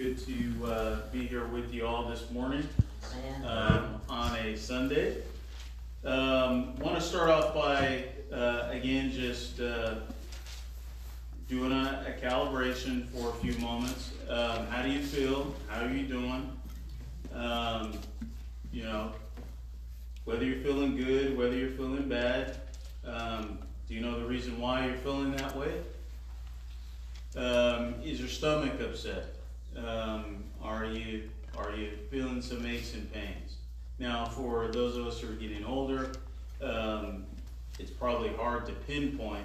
good to uh, be here with you all this morning um, on a Sunday. Um, Want to start off by, uh, again, just uh, doing a, a calibration for a few moments. Um, how do you feel? How are you doing? Um, you know, whether you're feeling good, whether you're feeling bad. Um, do you know the reason why you're feeling that way? Um, is your stomach upset? Um, are you are you feeling some aches and pains? Now, for those of us who are getting older, um, it's probably hard to pinpoint,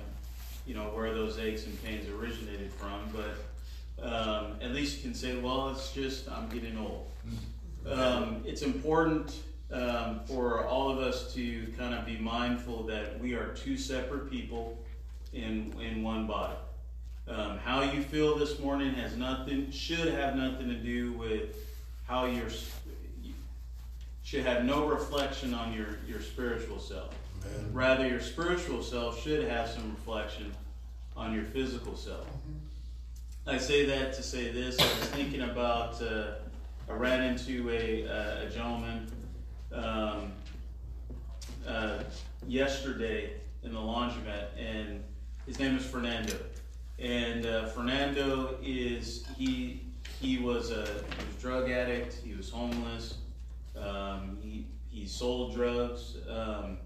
you know, where those aches and pains originated from. But um, at least you can say, well, it's just I'm getting old. Um, it's important um, for all of us to kind of be mindful that we are two separate people in in one body. Um, how you feel this morning has nothing, should have nothing to do with how you're, you should have no reflection on your, your spiritual self. Amen. Rather, your spiritual self should have some reflection on your physical self. I say that to say this. I was thinking about, uh, I ran into a, uh, a gentleman um, uh, yesterday in the laundromat, and his name is Fernando. And uh, Fernando is he he was a he was drug addict. He was homeless. Um, he he sold drugs. Um,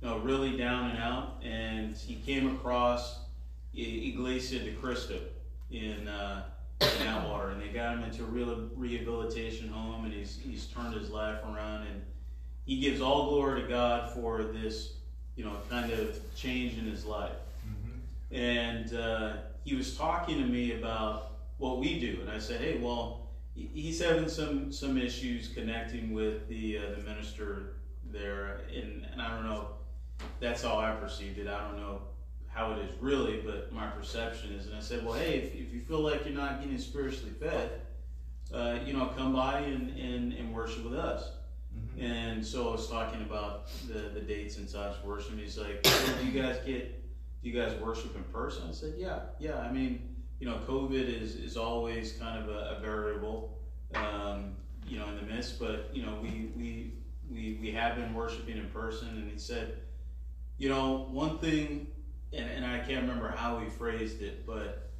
you know, really down and out. And he came across Iglesia de Cristo in uh, in Atwater, and they got him into a real rehabilitation home, and he's he's turned his life around, and he gives all glory to God for this, you know, kind of change in his life. Mm-hmm. And uh, he was talking to me about what we do, and I said, "Hey, well, he's having some some issues connecting with the uh, the minister there, and, and I don't know. That's all I perceived it. I don't know how it is really, but my perception is." And I said, "Well, hey, if, if you feel like you're not getting spiritually fed, uh, you know, come by and, and, and worship with us." Mm-hmm. And so I was talking about the, the dates and such worship. He's like, well, "Do you guys get do you guys worship in person? I said, yeah, yeah. I mean, you know, COVID is, is always kind of a, a variable, um, you know, in the midst, but, you know, we, we, we, we have been worshiping in person. And he said, you know, one thing, and, and I can't remember how he phrased it, but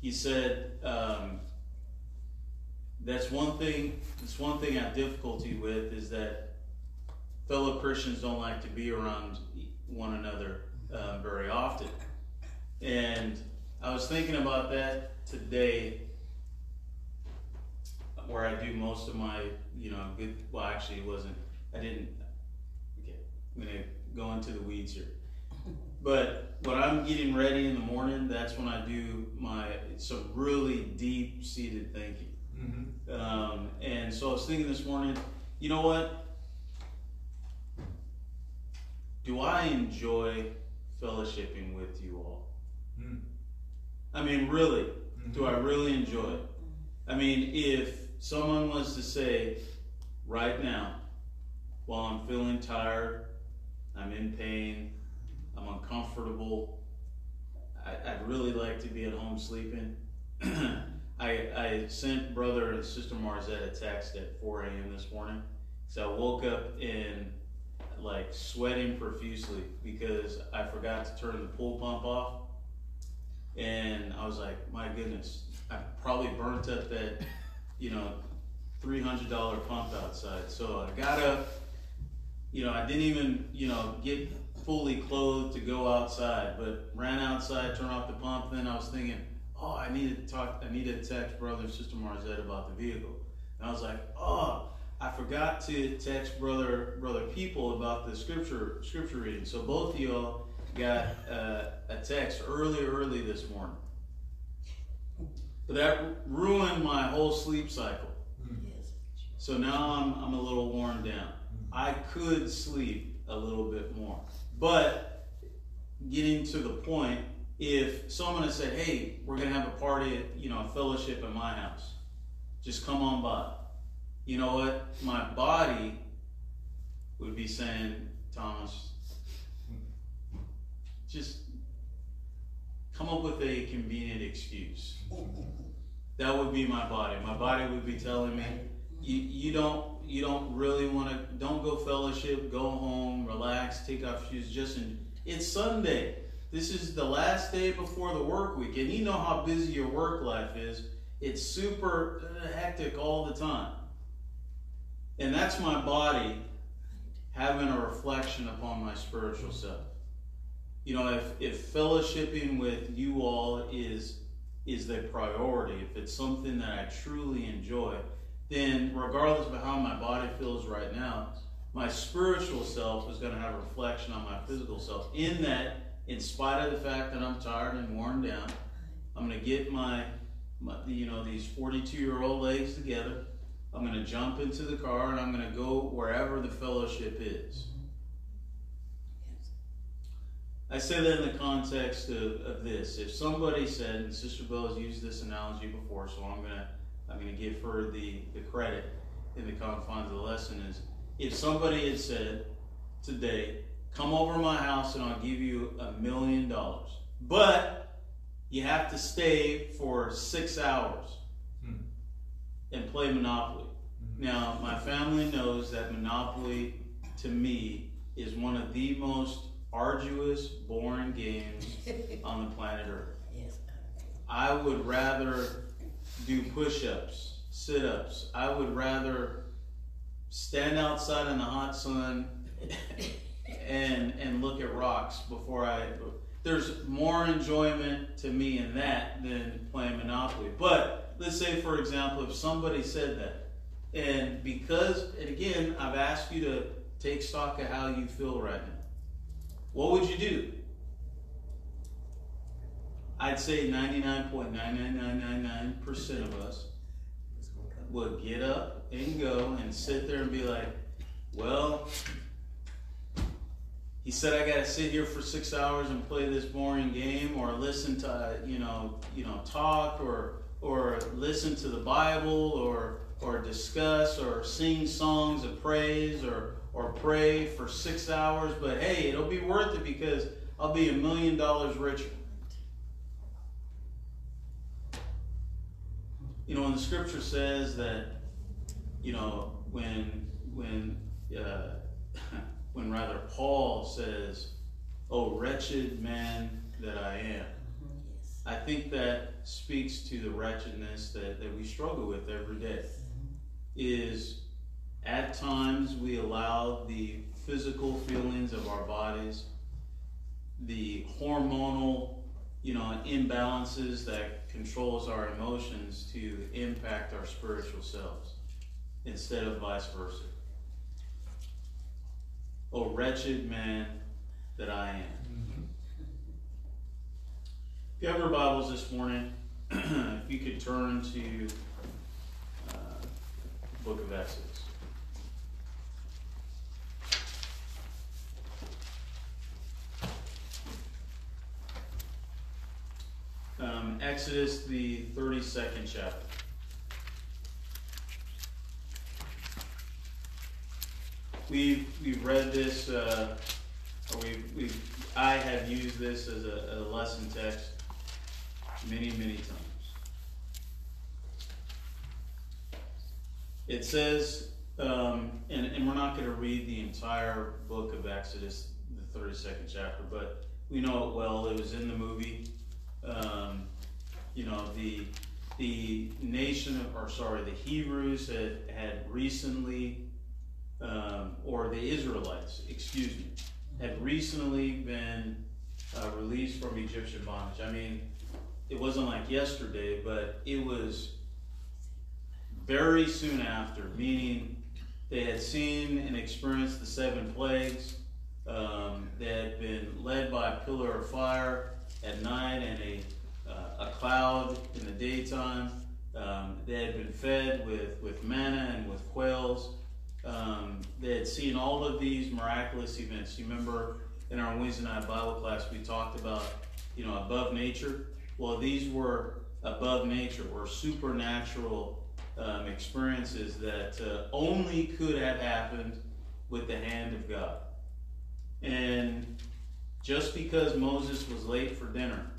he said, um, that's one thing, that's one thing I have difficulty with is that fellow Christians don't like to be around one another uh, very often. And I was thinking about that today, where I do most of my, you know, good. Well, actually, it wasn't. I didn't. Okay, I'm gonna go into the weeds here. But when I'm getting ready in the morning, that's when I do my some really deep seated thinking. Mm-hmm. Um, and so I was thinking this morning, you know what? Do I enjoy fellowshipping with you all. Mm. I mean, really, mm-hmm. do I really enjoy it? I mean, if someone was to say right now, while I'm feeling tired, I'm in pain, I'm uncomfortable, I, would really like to be at home sleeping. I, I sent brother and sister Marzette a text at 4 a.m. this morning. So I woke up in like sweating profusely because I forgot to turn the pool pump off. And I was like, my goodness, I probably burnt up that, you know, $300 pump outside. So I got up, you know, I didn't even, you know, get fully clothed to go outside, but ran outside, turned off the pump. Then I was thinking, oh, I need to talk, I need to text brother and sister Marzette about the vehicle. And I was like, oh, I forgot to text brother brother people about the scripture scripture reading. So both of y'all got uh, a text early early this morning. But that ruined my whole sleep cycle. So now I'm I'm a little worn down. I could sleep a little bit more. But getting to the point, if someone had said, "Hey, we're gonna have a party at you know a fellowship at my house," just come on by you know what? My body would be saying, Thomas, just come up with a convenient excuse. That would be my body. My body would be telling me, you, you don't you don't really want to don't go fellowship, go home, relax, take off shoes. Just in, it's Sunday. This is the last day before the work week, and you know how busy your work life is. It's super uh, hectic all the time, and that's my body having a reflection upon my spiritual self. You know, if if fellowshipping with you all is is the priority, if it's something that I truly enjoy, then regardless of how my body feels right now, my spiritual self is going to have a reflection on my physical self. In that, in spite of the fact that I'm tired and worn down, I'm going to get my, my you know, these 42 year old legs together. I'm going to jump into the car and I'm going to go wherever the fellowship is. I say that in the context of, of this. If somebody said, and Sister Bell has used this analogy before, so I'm gonna I'm gonna give her the, the credit in the confines of the lesson is if somebody had said today, come over my house and I'll give you a million dollars. But you have to stay for six hours. And play Monopoly. Mm-hmm. Now, my family knows that Monopoly to me is one of the most arduous, boring games on the planet Earth. Yes. I would rather do push ups, sit ups. I would rather stand outside in the hot sun and and look at rocks before I there's more enjoyment to me in that than playing Monopoly. But let's say for example if somebody said that and because and again I've asked you to take stock of how you feel right now what would you do? I'd say 99.99999% of us would get up and go and sit there and be like, well, he said I got to sit here for six hours and play this boring game, or listen to uh, you know you know talk, or or listen to the Bible, or or discuss, or sing songs of praise, or or pray for six hours, but hey, it'll be worth it because I'll be a million dollars richer. You know, when the scripture says that, you know, when when uh, when rather Paul says, "Oh wretched man that I am," I think that speaks to the wretchedness that, that we struggle with every day. Is at times, we allow the physical feelings of our bodies, the hormonal, you know, imbalances that controls our emotions to impact our spiritual selves instead of vice versa. Oh, wretched man that I am. Mm-hmm. You have your Bibles this morning, if you could turn to uh, the book of Exodus. um, Exodus, the 32nd chapter. We've, we've read this, uh, or we've, we've, I have used this as a, a lesson text many, many times. It says, um, and, and we're not going to read the entire book of Exodus, the 32nd chapter, but we know it well. It was in the movie um, you know, the the nation of, or sorry, the Hebrews had had recently, um, or the Israelites, excuse me, had recently been uh, released from Egyptian bondage. I mean, it wasn't like yesterday, but it was very soon after, meaning they had seen and experienced the seven plagues. Um, they had been led by a pillar of fire at night and a, uh, a cloud in the daytime. Um, they had been fed with, with manna and with quails. Um, they had seen all of these miraculous events. You remember in our Wednesday night Bible class, we talked about, you know, above nature. Well, these were above nature, were supernatural um, experiences that uh, only could have happened with the hand of God. And just because Moses was late for dinner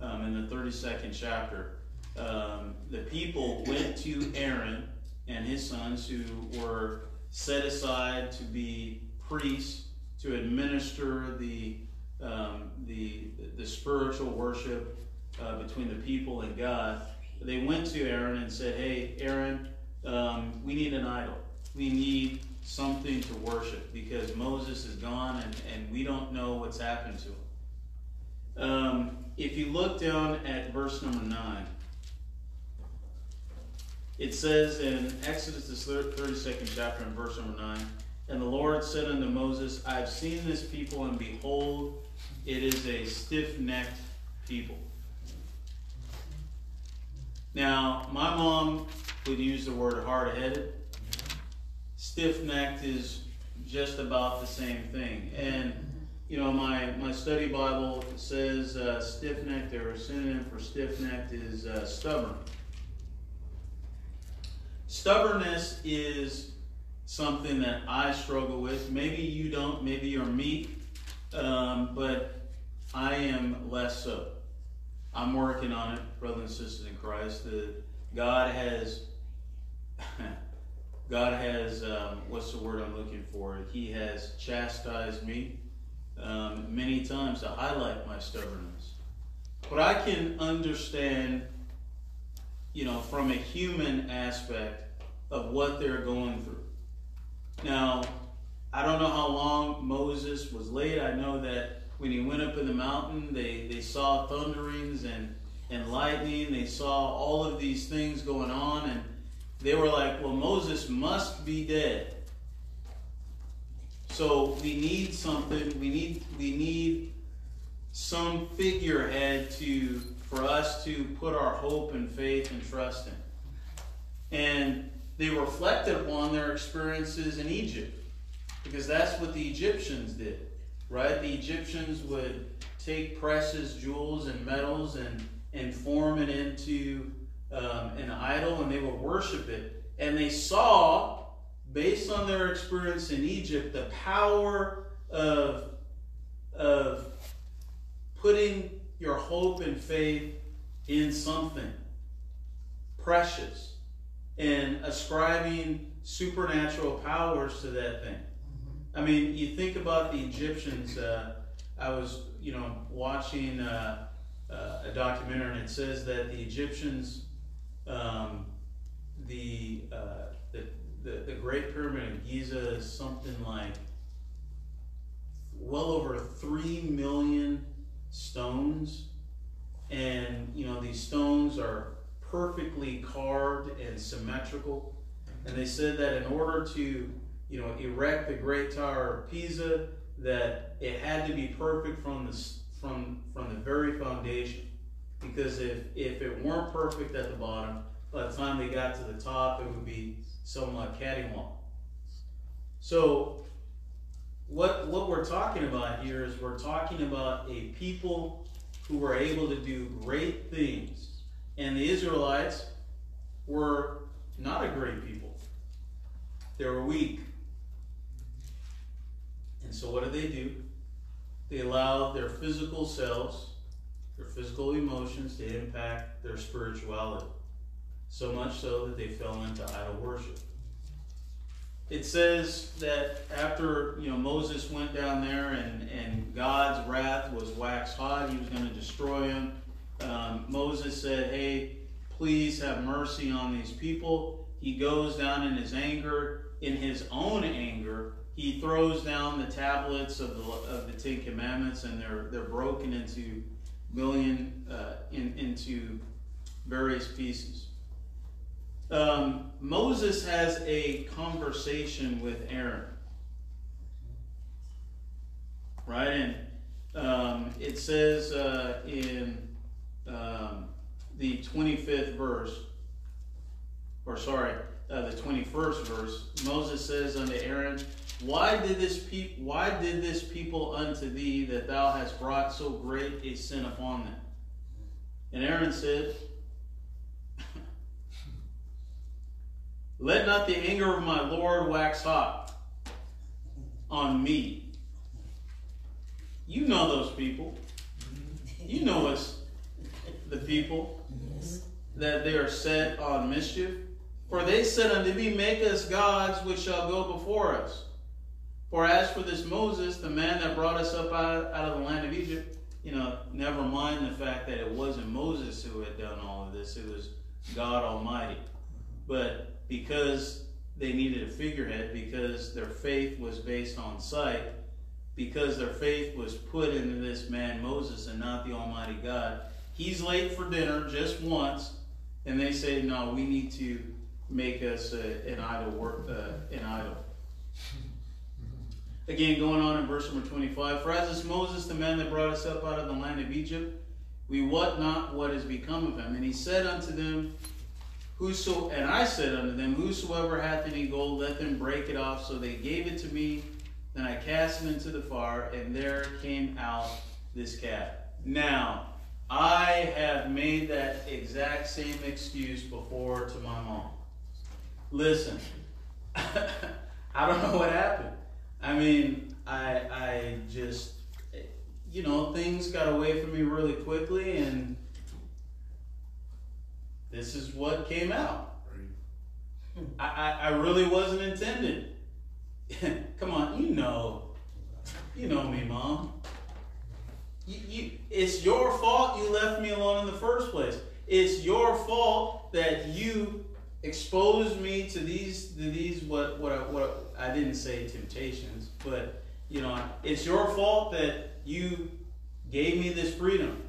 um, in the 32nd chapter, um, the people went to Aaron and his sons, who were set aside to be priests to administer the um, the the spiritual worship uh, between the people and God. They went to Aaron and said, "Hey, Aaron, um, we need an idol. We need something to worship because Moses is gone and, and we don't know what's happened to him." Um, if you look down at verse number nine. It says in Exodus, the 32nd chapter, in verse number 9, And the Lord said unto Moses, I have seen this people, and behold, it is a stiff necked people. Now, my mom would use the word hard headed. Stiff necked is just about the same thing. And, you know, my, my study Bible says uh, stiff necked, or a synonym for stiff necked is uh, stubborn. Stubbornness is something that I struggle with. Maybe you don't, maybe you're me, um, but I am less so. I'm working on it, brothers and sisters in Christ. The, God has, God has, um, what's the word I'm looking for? He has chastised me um, many times to highlight my stubbornness. But I can understand you know, from a human aspect of what they're going through. Now, I don't know how long Moses was late. I know that when he went up in the mountain, they, they saw thunderings and, and lightning. They saw all of these things going on, and they were like, well, Moses must be dead. So we need something. We need we need some figurehead to for us to put our hope and faith and trust in. And they reflected upon their experiences in Egypt because that's what the Egyptians did, right? The Egyptians would take precious jewels and metals and, and form it into um, an idol and they would worship it. And they saw, based on their experience in Egypt, the power of, of putting your hope and faith in something precious and ascribing supernatural powers to that thing. I mean, you think about the Egyptians. Uh, I was, you know, watching uh, uh, a documentary, and it says that the Egyptians, um, the, uh, the, the the Great Pyramid of Giza is something like well over three million stones and you know these stones are perfectly carved and symmetrical and they said that in order to you know erect the great tower of pisa that it had to be perfect from the from from the very foundation because if if it weren't perfect at the bottom by the time they got to the top it would be somewhat cattywomp so what what we're talking about here is we're talking about a people who were able to do great things. And the Israelites were not a great people. They were weak. So what do they do? They allow their physical selves, their physical emotions to impact their spirituality. So much so that they fell into idol worship it says that after you know Moses went down there and, and God's wrath was waxed hot, he was going to destroy him. Um, Moses said, "Hey, please have mercy on these people." He goes down in his anger, in his own anger, he throws down the tablets of the of the Ten Commandments, and they're they're broken into million uh, in, into various pieces um, Moses has a conversation with Aaron. Right? And um, it says uh, in um, the 25th verse, or sorry, uh, the 21st verse, Moses says unto Aaron, Why did this why did this people unto thee that thou hast brought so great a sin upon them? And Aaron said, Let not the anger of my Lord wax hot on me. You know those people. You know us, the people that they are set on mischief? For they said unto me, Make us gods which shall go before us. For as for this Moses, the man that brought us up out, out of the land of Egypt, you know, never mind the fact that it wasn't Moses who had done all of this, it was God Almighty. But because they needed a figurehead, because their faith was based on sight, because their faith was put into this man Moses and not the Almighty God, he's late for dinner just once, and they say, No, we need to make us uh, an idol, work, uh, an idol. Again, going on in verse number 25. For as is Moses, the man that brought us up out of the land of Egypt, we wot not what is become of him. And he said unto them, Whoso, and I said unto them, Whosoever hath any gold, let them break it off. So they gave it to me. Then I cast it into the fire, and there came out this calf. Now, I have made that exact same excuse before to my mom. Listen, I don't know what happened. I mean, I I just you know things got away from me really quickly, and this is what came out. I, I, I really wasn't intended. Come on, you know, you know me, mom. You, you, it's your fault you left me alone in the first place. It's your fault that you exposed me to these to these what what I, what I didn't say temptations, but you know it's your fault that you gave me this freedom.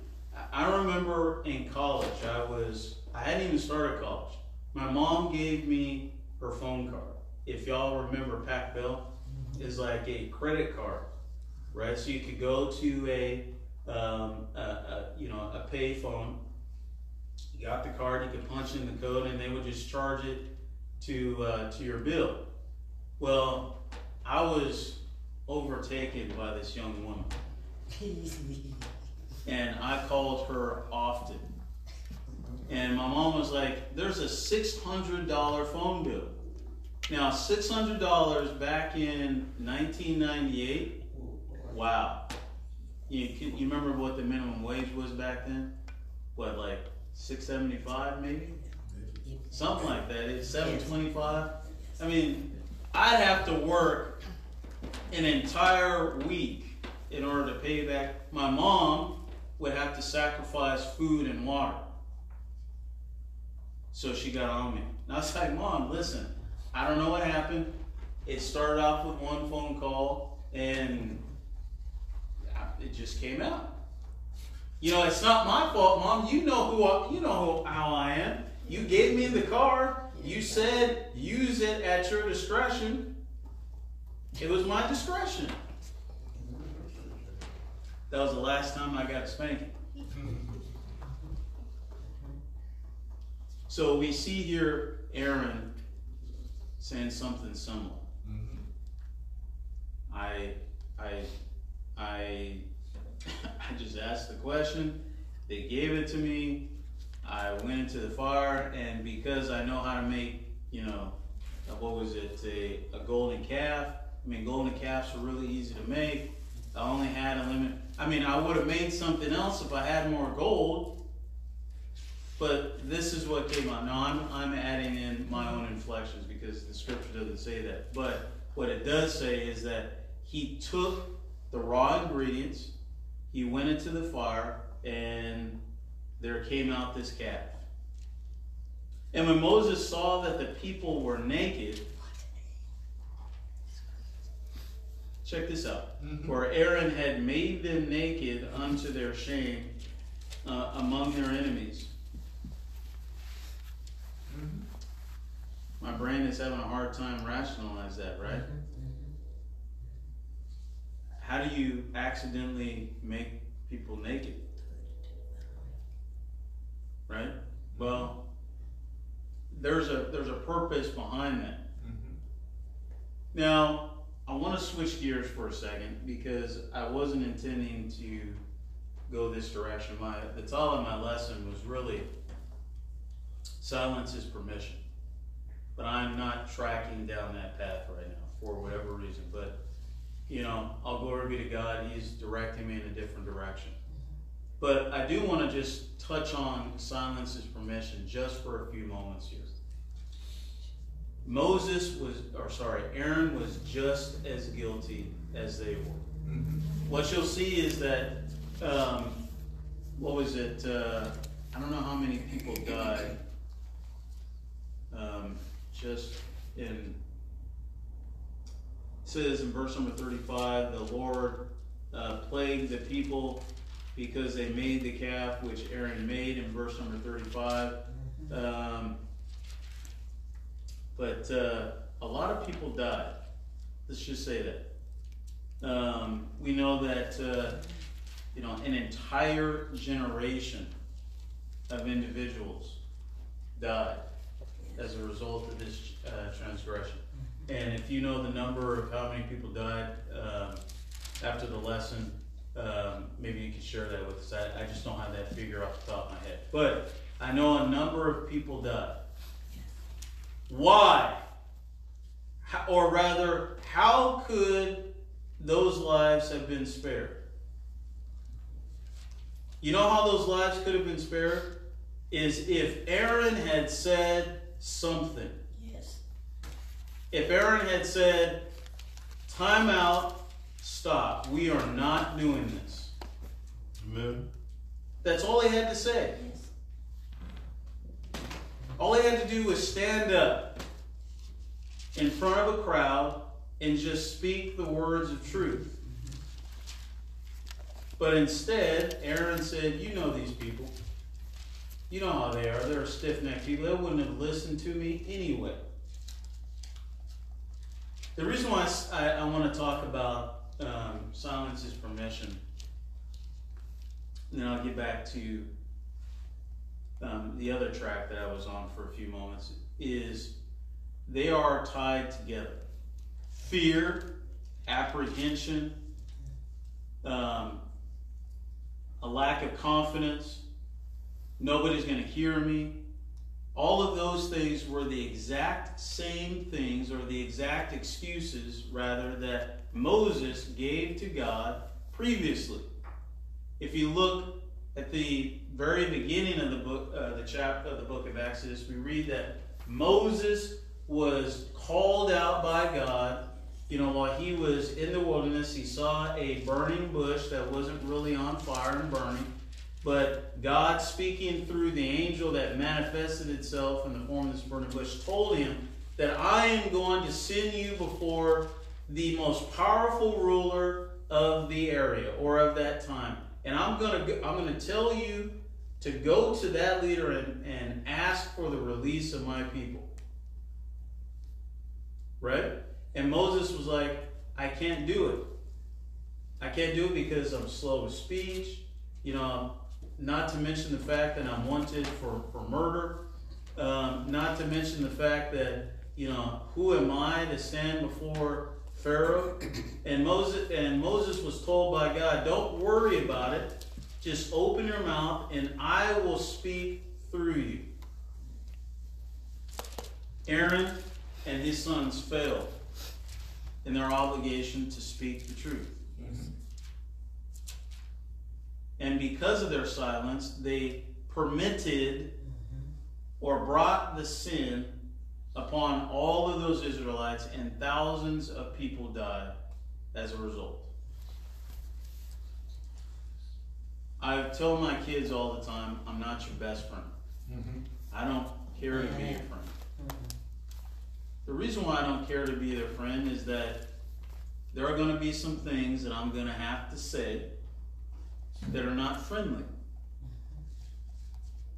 I remember in college I was I hadn't even started college. My mom gave me her phone card. If y'all remember, Pac Bell is like a credit card, right? So you could go to a, um, a, a you know a pay phone you got the card, you could punch in the code, and they would just charge it to uh, to your bill. Well, I was overtaken by this young woman, and I called her often. And my mom was like, "There's a six hundred dollar phone bill." Now, six hundred dollars back in 1998. Wow. You, you remember what the minimum wage was back then? What, like six seventy five maybe, something like that. It's seven twenty five. I mean, I'd have to work an entire week in order to pay back. My mom would have to sacrifice food and water. So she got on me. And I was like, Mom, listen, I don't know what happened. It started off with one phone call and it just came out. You know, it's not my fault, Mom. You know who I, you know how I am. You gave me the car. You said use it at your discretion. It was my discretion. That was the last time I got spanked. So we see here Aaron saying something similar. Mm-hmm. I, I, I I just asked the question. They gave it to me. I went into the fire, and because I know how to make, you know, uh, what was it, a, a golden calf. I mean, golden calves are really easy to make. I only had a limit. I mean, I would have made something else if I had more gold. But this is what came out. Now, I'm, I'm adding in my own inflections because the scripture doesn't say that. But what it does say is that he took the raw ingredients, he went into the fire, and there came out this calf. And when Moses saw that the people were naked, check this out. Mm-hmm. For Aaron had made them naked unto their shame uh, among their enemies. Mm-hmm. My brain is having a hard time rationalize that, right? Mm-hmm how do you accidentally make people naked? Right? Well, there's a there's a purpose behind that. Mm-hmm. Now, I want to switch gears for a second because I wasn't intending to go this direction. My the title of my lesson was really silence is permission, but I'm not tracking down that path right now for whatever reason. But you know, all glory be to God, He's directing me in a different direction. But I do want to just touch on silence is permission just for a few moments here. Moses was, or sorry, Aaron was just as guilty as they were. Mm-hmm. What you'll see is that, um, what was it? Uh, I don't know how many people died. Um, just in says in verse number 35, the Lord uh, plagued the people because they made the calf which Aaron made in verse number 35. Um, but uh, a lot of people died. Let's just say that. Um, we know that uh, you know an entire generation of individuals died as a result of this uh, transgression. And if you know the number of how many people died um, after the lesson, um, maybe you could share that with us. I, I just don't have that figure off the top of my head. But I know a number of people died. Why? How, or rather, how could those lives have been spared? You know how those lives could have been spared? Is if Aaron had said something. Yes. If Aaron had said, time out, stop, we are not doing this. Amen. That's all he had to say. All he had to do was stand up in front of a crowd and just speak the words of truth. Mm-hmm. But instead, Aaron said, You know these people. You know how they are. They're stiff necked people. They wouldn't have listened to me anyway. The reason why I, I want to talk about um, silence is permission, and then I'll get back to um, the other track that I was on for a few moments, is they are tied together. Fear, apprehension, um, a lack of confidence, nobody's going to hear me. All of those things were the exact same things, or the exact excuses, rather, that Moses gave to God previously. If you look at the very beginning of the book, uh, the chapter of the book of Exodus, we read that Moses was called out by God. You know, while he was in the wilderness, he saw a burning bush that wasn't really on fire and burning. But God, speaking through the angel that manifested itself in the form of this burning bush, told him that I am going to send you before the most powerful ruler of the area or of that time. And I'm going to I'm going to tell you to go to that leader and, and ask for the release of my people. Right? And Moses was like, I can't do it. I can't do it because I'm slow of speech. You know, not to mention the fact that I'm wanted for, for murder. Um, not to mention the fact that, you know, who am I to stand before Pharaoh? And Moses and Moses was told by God, don't worry about it. Just open your mouth and I will speak through you. Aaron and his sons failed in their obligation to speak the truth. And because of their silence, they permitted or brought the sin upon all of those Israelites, and thousands of people died as a result. I tell my kids all the time, I'm not your best friend. Mm-hmm. I don't care to be your friend. Mm-hmm. The reason why I don't care to be their friend is that there are going to be some things that I'm going to have to say that are not friendly.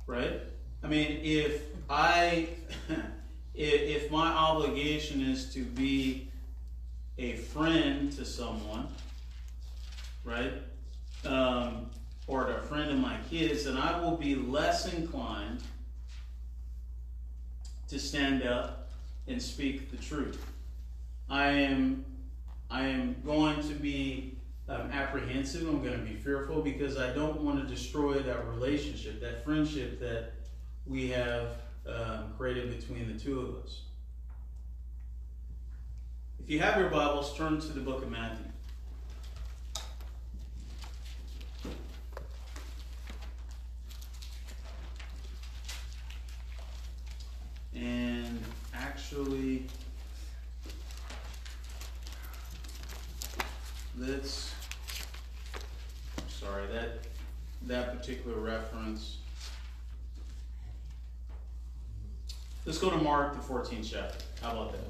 Right? I mean, if I, if my obligation is to be a friend to someone, right, um, or a friend of my kids, then I will be less inclined to stand up and speak the truth. I am, I am going to be um, apprehensive. I'm going to be fearful because I don't want to destroy that relationship, that friendship that we have um, created between the two of us. If you have your Bibles, turn to the book of Matthew. And actually, let's, sorry, that, that particular reference. Let's go to Mark, the 14th chapter. How about that?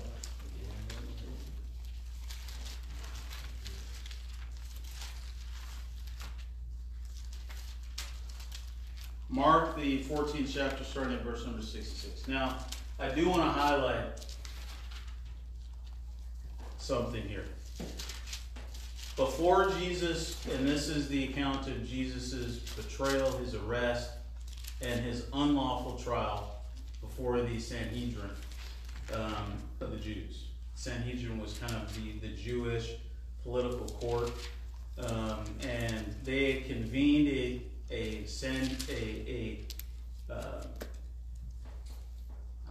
Mark, the 14th chapter, starting at verse number 66. Now, I do want to highlight something here. Before Jesus, and this is the account of Jesus' betrayal, his arrest, and his unlawful trial before the Sanhedrin um, of the Jews. Sanhedrin was kind of the, the Jewish political court, um, and they convened a a send a a uh,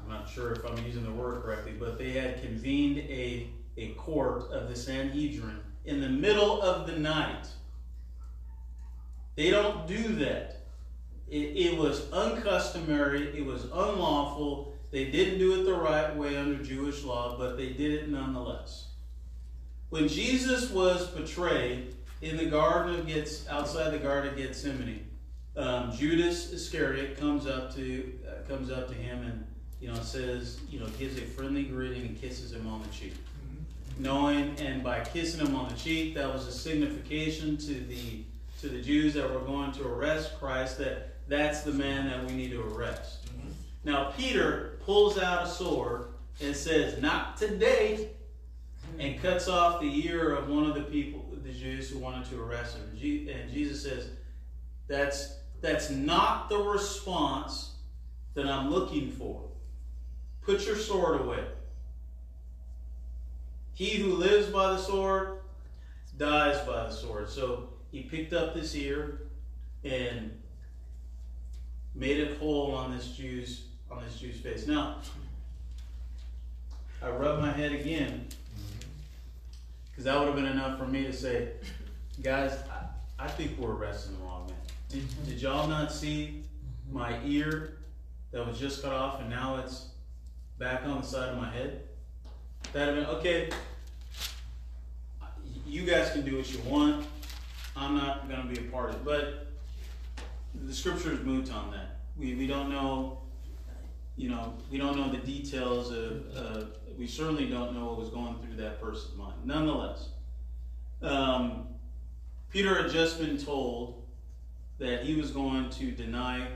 I'm not sure if I'm using the word correctly, but they had convened a a court of the Sanhedrin in the middle of the night. They don't do that. It, it was uncustomary, it was unlawful. They didn't do it the right way under Jewish law, but they did it nonetheless. When Jesus was betrayed in the garden of Gets outside the garden of Gethsemane, um, Judas Iscariot comes up to uh, comes up to him and you know says you know gives a friendly greeting and kisses him on the cheek, mm-hmm. knowing and by kissing him on the cheek that was a signification to the to the Jews that were going to arrest Christ that that's the man that we need to arrest. Mm-hmm. Now Peter pulls out a sword and says, "Not today." And cuts off the ear of one of the people, the Jews who wanted to arrest him. And Jesus says, "That's that's not the response that I'm looking for. Put your sword away. He who lives by the sword dies by the sword. So he picked up this ear and made it whole on this Jew's on this Jew's face. Now, I rub my head again mm-hmm. because that would have been enough for me to say, guys, I, I think we're arresting the wrong man. Did, mm-hmm. did y'all not see mm-hmm. my ear that was just cut off and now it's back on the side of my head? That'd have been, okay, you guys can do what you want. I'm not going to be a part of it. But the scripture is moot on that. We, we don't know, you know, we don't know the details of, uh, we certainly don't know what was going through that person's mind. Nonetheless, um, Peter had just been told that he was going to deny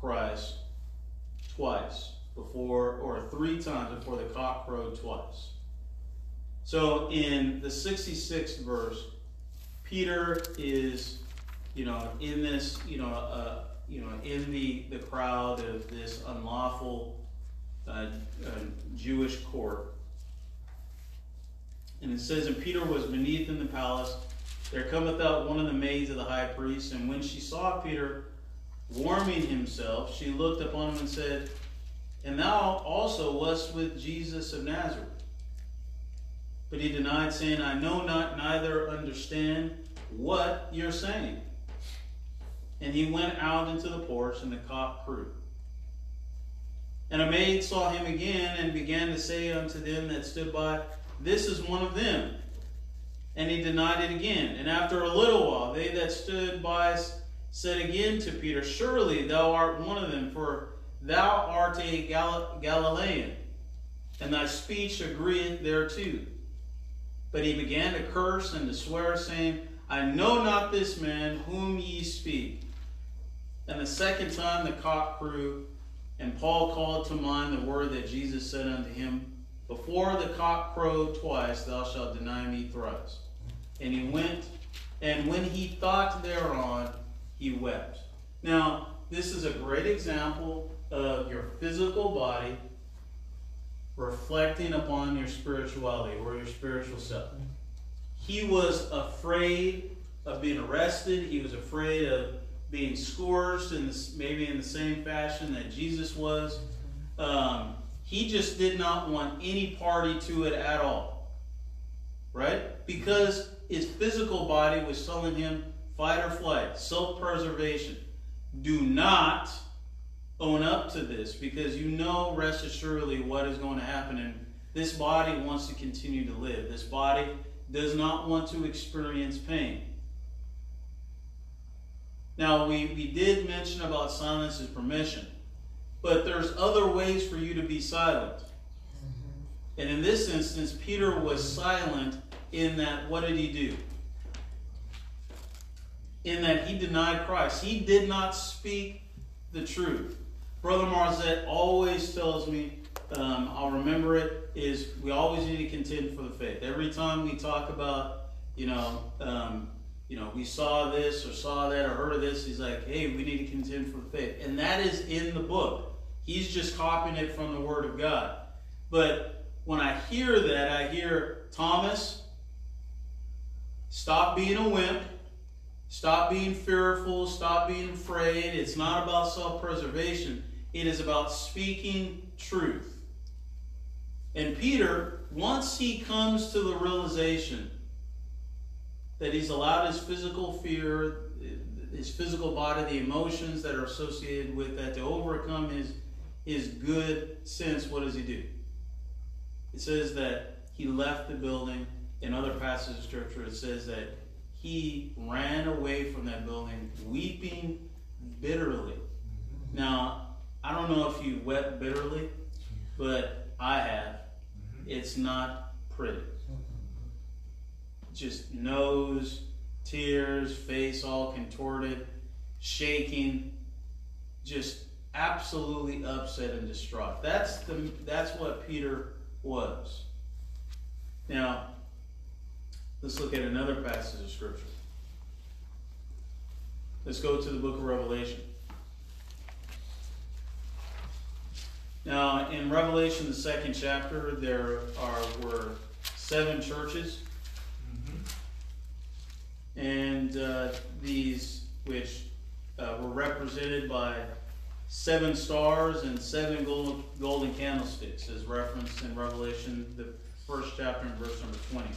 Christ twice before, or three times before the cock crowed twice. So in the 66th verse, Peter is, you know, in this, you know, uh, you know, in the, the crowd of this unlawful uh, uh, Jewish court. And it says, And Peter was beneath in the palace, there cometh out one of the maids of the high priest, and when she saw Peter warming himself, she looked upon him and said, And thou also wast with Jesus of Nazareth. But he denied, saying, I know not, neither understand what you're saying. And he went out into the porch, and the cock crew. And a maid saw him again, and began to say unto them that stood by, This is one of them. And he denied it again. And after a little while, they that stood by said again to Peter, Surely thou art one of them, for thou art a Gal- Galilean, and thy speech agreeth thereto. But he began to curse and to swear, saying, I know not this man whom ye speak. And the second time the cock crew, and Paul called to mind the word that Jesus said unto him, Before the cock crow twice, thou shalt deny me thrice. And he went, and when he thought thereon, he wept. Now, this is a great example of your physical body reflecting upon your spirituality or your spiritual self. He was afraid of being arrested. He was afraid of being scourged in maybe in the same fashion that Jesus was. Um, he just did not want any party to it at all. Right? Because his physical body was telling him fight or flight, self preservation. Do not own up to this because you know, rest assuredly, what is going to happen. And this body wants to continue to live. This body does not want to experience pain. Now, we, we did mention about silence is permission, but there's other ways for you to be silent. And in this instance, Peter was silent in that, what did he do? In that he denied Christ. He did not speak the truth. Brother Marzette always tells me, um, I'll remember it, is we always need to contend for the faith. Every time we talk about, you know, um, you know, we saw this or saw that or heard of this, he's like, hey, we need to contend for the faith. And that is in the book. He's just copying it from the Word of God. But when I hear that, I hear, Thomas, stop being a wimp. Stop being fearful. Stop being afraid. It's not about self preservation, it is about speaking truth. And Peter, once he comes to the realization that he's allowed his physical fear, his physical body, the emotions that are associated with that to overcome his, his good sense, what does he do? It says that he left the building. In other passages of scripture, it says that he ran away from that building weeping bitterly. Now, I don't know if you wept bitterly, but I have. It's not pretty. Just nose, tears, face all contorted, shaking, just absolutely upset and distraught. That's the that's what Peter was. Now, let's look at another passage of Scripture. Let's go to the book of Revelation. Now, in Revelation, the second chapter, there are were seven churches. And uh, these which uh, were represented by seven stars and seven gold, golden candlesticks, as referenced in Revelation, the first chapter, and verse number 20.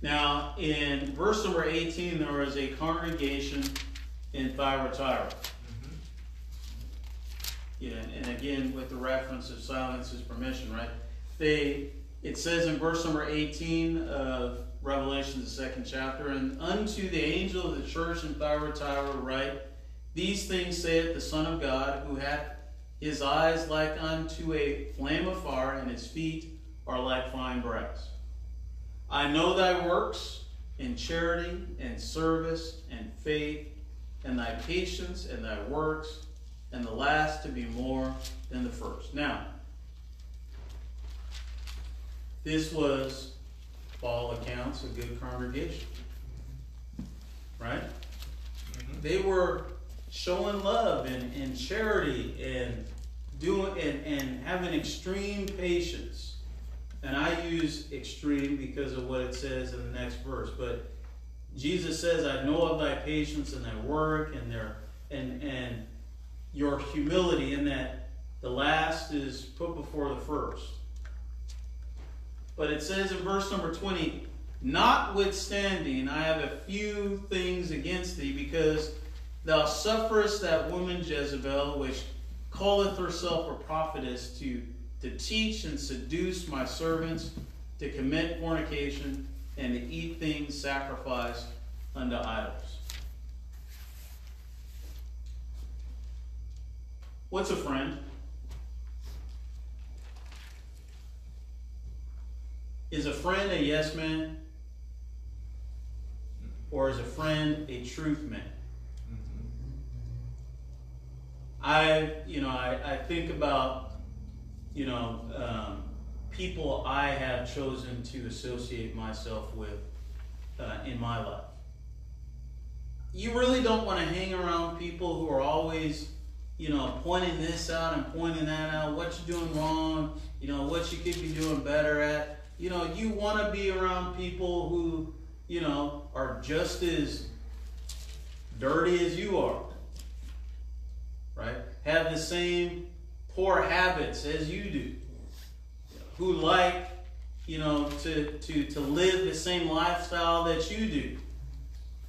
Now, in verse number 18, there was a congregation in Thyatira. Yeah, and again, with the reference of silence is permission, right? They, it says in verse number 18 of Revelation, the second chapter, and unto the angel of the church in Thyatira write, these things saith the Son of God, who hath his eyes like unto a flame of fire, and his feet are like fine brass. I know thy works in charity and service and faith, and thy patience and thy works, and the last to be more than the first. Now, this was, all accounts, a good congregation. Right? Mm-hmm. They were showing love and, and charity and doing and, and having extreme patience. And I use extreme because of what it says in the next verse. But Jesus says, I know of thy patience and thy work and their and and your humility in that the last is put before the first. But it says in verse number 20, notwithstanding, I have a few things against thee because Thou sufferest that woman Jezebel, which calleth herself a prophetess, to, to teach and seduce my servants to commit fornication and to eat things sacrificed unto idols. What's a friend? Is a friend a yes man? Or is a friend a truth man? I, you know, I, I think about, you know, um, people I have chosen to associate myself with uh, in my life. You really don't want to hang around people who are always, you know, pointing this out and pointing that out, what you're doing wrong, you know, what you could be doing better at. You know, you want to be around people who, you know, are just as dirty as you are right? Have the same poor habits as you do, who like, you know, to, to, to live the same lifestyle that you do.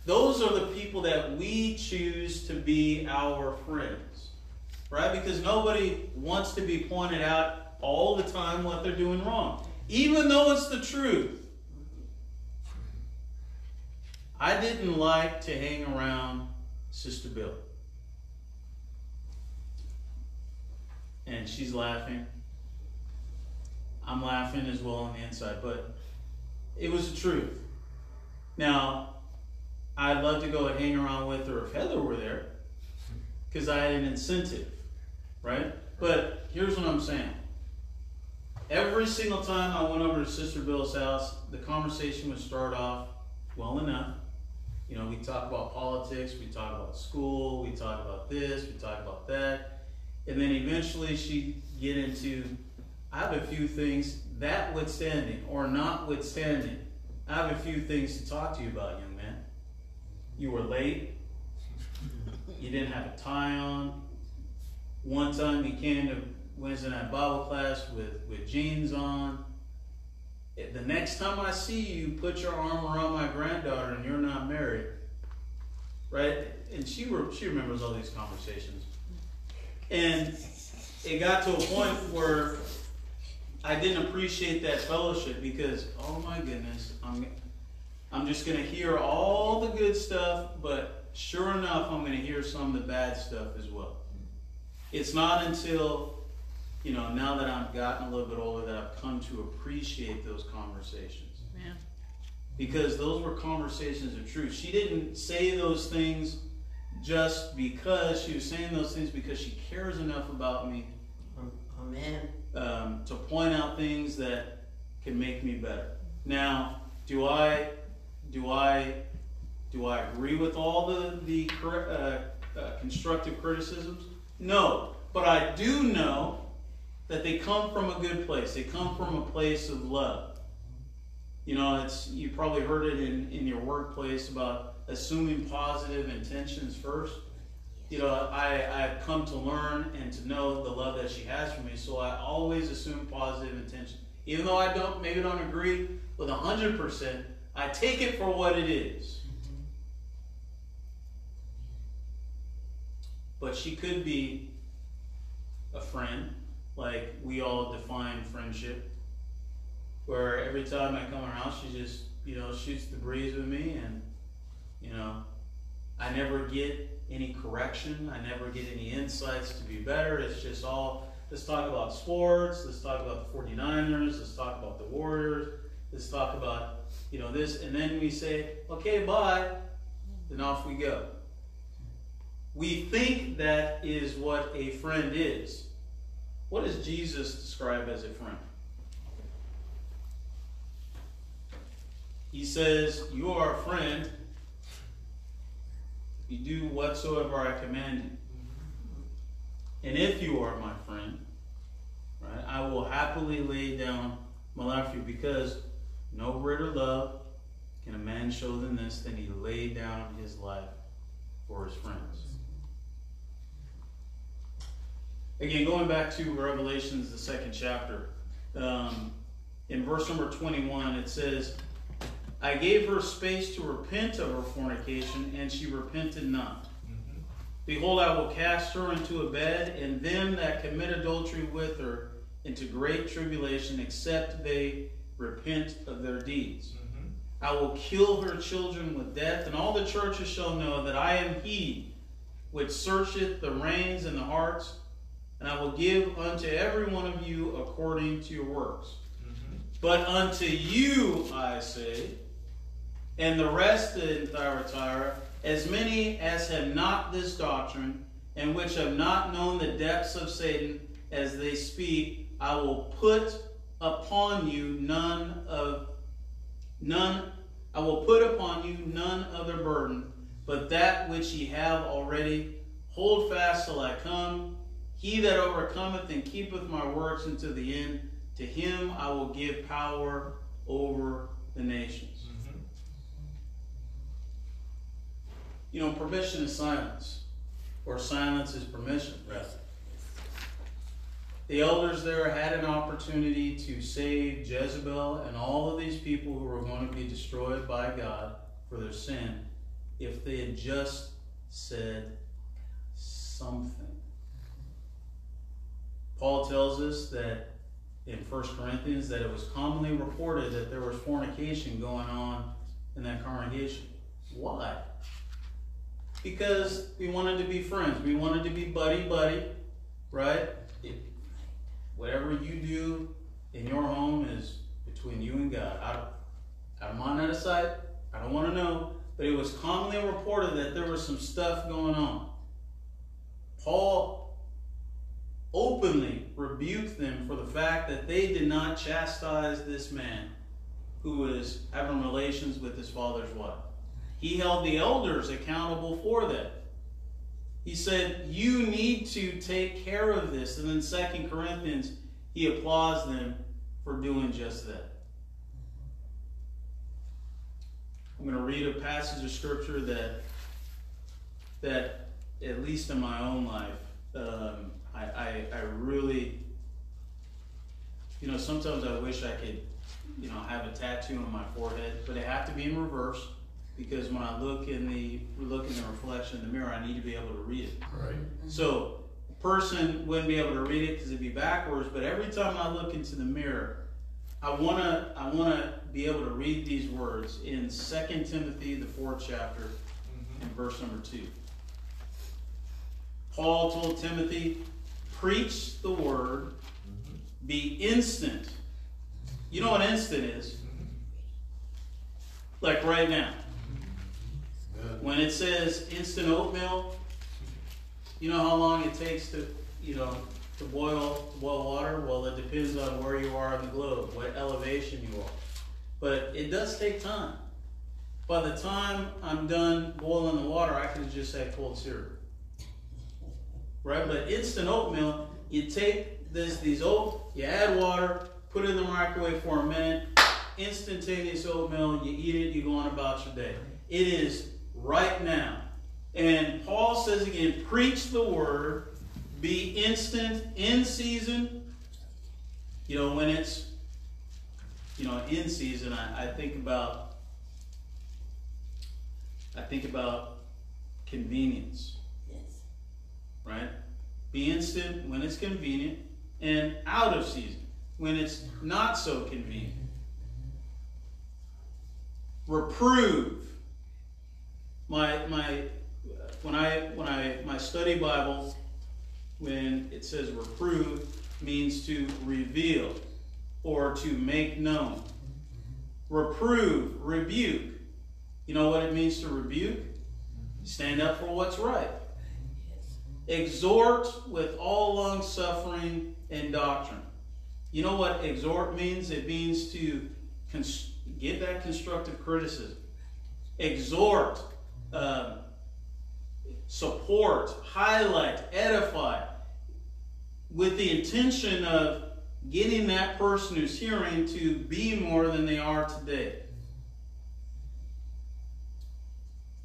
those are the people that we choose to be our friends. Right? Because nobody wants to be pointed out all the time what they're doing wrong, even though it's the truth. I didn't like to hang around Sister Bill. And she's laughing. I'm laughing as well on the inside, but it was the truth. Now, I'd love to go and hang around with her if Heather were there, because I had an incentive, right? But here's what I'm saying. Every single time I went over to Sister Bill's house, the conversation would start off well enough. You know, we talk about politics, we talk about school, we talk about this, we talk about that. And then eventually she'd get into I have a few things, that withstanding or notwithstanding, I have a few things to talk to you about, young man. You were late. You didn't have a tie on. One time you came to Wednesday night Bible class with, with jeans on. The next time I see you, put your arm around my granddaughter and you're not married. Right? And she, she remembers all these conversations. And it got to a point where I didn't appreciate that fellowship because, oh my goodness, I'm, I'm just going to hear all the good stuff, but sure enough, I'm going to hear some of the bad stuff as well. It's not until, you know, now that I've gotten a little bit older that I've come to appreciate those conversations. Yeah. Because those were conversations of truth. She didn't say those things just because she was saying those things because she cares enough about me. Amen um, to point out things that can make me better. Now, do I do I do I agree with all the the uh, uh, constructive criticisms? No, but I do know that they come from a good place. They come from a place of love. You know, it's you probably heard it in, in your workplace about assuming positive intentions first you know, I, I've come to learn and to know the love that she has for me. So I always assume positive intention. Even though I don't, maybe don't agree with 100%, I take it for what it is. But she could be a friend, like we all define friendship, where every time I come around, she just, you know, shoots the breeze with me and, you know, I never get any correction. I never get any insights to be better. It's just all, let's talk about sports. Let's talk about the 49ers. Let's talk about the Warriors. Let's talk about, you know, this. And then we say, okay, bye. Then off we go. We think that is what a friend is. What does Jesus describe as a friend? He says, You are a friend you do whatsoever I command you. And if you are my friend, right, I will happily lay down my life for you because no greater love can a man show than this than he lay down his life for his friends. Again, going back to Revelations, the second chapter, um, in verse number 21, it says, I gave her space to repent of her fornication, and she repented not. Mm-hmm. Behold, I will cast her into a bed, and them that commit adultery with her into great tribulation, except they repent of their deeds. Mm-hmm. I will kill her children with death, and all the churches shall know that I am he which searcheth the reins and the hearts, and I will give unto every one of you according to your works. Mm-hmm. But unto you I say, and the rest in Thyatira, as many as have not this doctrine, and which have not known the depths of Satan as they speak, I will put upon you none of none I will put upon you none other burden, but that which ye have already. Hold fast till I come. He that overcometh and keepeth my works unto the end, to him I will give power over the nations. Mm-hmm. You know, permission is silence, or silence is permission, rather. The elders there had an opportunity to save Jezebel and all of these people who were going to be destroyed by God for their sin, if they had just said something. Paul tells us that in 1 Corinthians that it was commonly reported that there was fornication going on in that congregation. Why? Because we wanted to be friends. We wanted to be buddy buddy, right? If whatever you do in your home is between you and God. I don't, I don't mind. I don't want to know. But it was commonly reported that there was some stuff going on. Paul openly rebuked them for the fact that they did not chastise this man who was having relations with his father's wife. He held the elders accountable for that. He said, You need to take care of this. And in Second Corinthians, he applauds them for doing just that. I'm going to read a passage of scripture that, that at least in my own life, um, I, I, I really, you know, sometimes I wish I could, you know, have a tattoo on my forehead, but it have to be in reverse because when I look in the look in the reflection in the mirror, I need to be able to read it. Right. So person wouldn't be able to read it because it'd be backwards. But every time I look into the mirror, I wanna I wanna be able to read these words in 2 Timothy the fourth chapter, mm-hmm. in verse number two. Paul told Timothy, preach the word, be instant. You know what instant is? Like right now. When it says instant oatmeal, you know how long it takes to, you know, to boil to boil water? Well, it depends on where you are on the globe, what elevation you are. But it does take time. By the time I'm done boiling the water, I can just say cold syrup. Right? But instant oatmeal, you take this these oat, you add water, put it in the microwave for a minute, instantaneous oatmeal, you eat it, you go on about your day. It is right now. And Paul says again, preach the word, be instant, in season. You know, when it's, you know, in season, I, I think about, I think about convenience. Right? Be instant when it's convenient, and out of season when it's not so convenient. Reprove. My my when I when I my study Bible when it says reprove means to reveal or to make known. Reprove, rebuke. You know what it means to rebuke? Stand up for what's right. Exhort with all long suffering and doctrine. You know what exhort means? It means to cons- give that constructive criticism. Exhort, um, support, highlight, edify, with the intention of getting that person who's hearing to be more than they are today.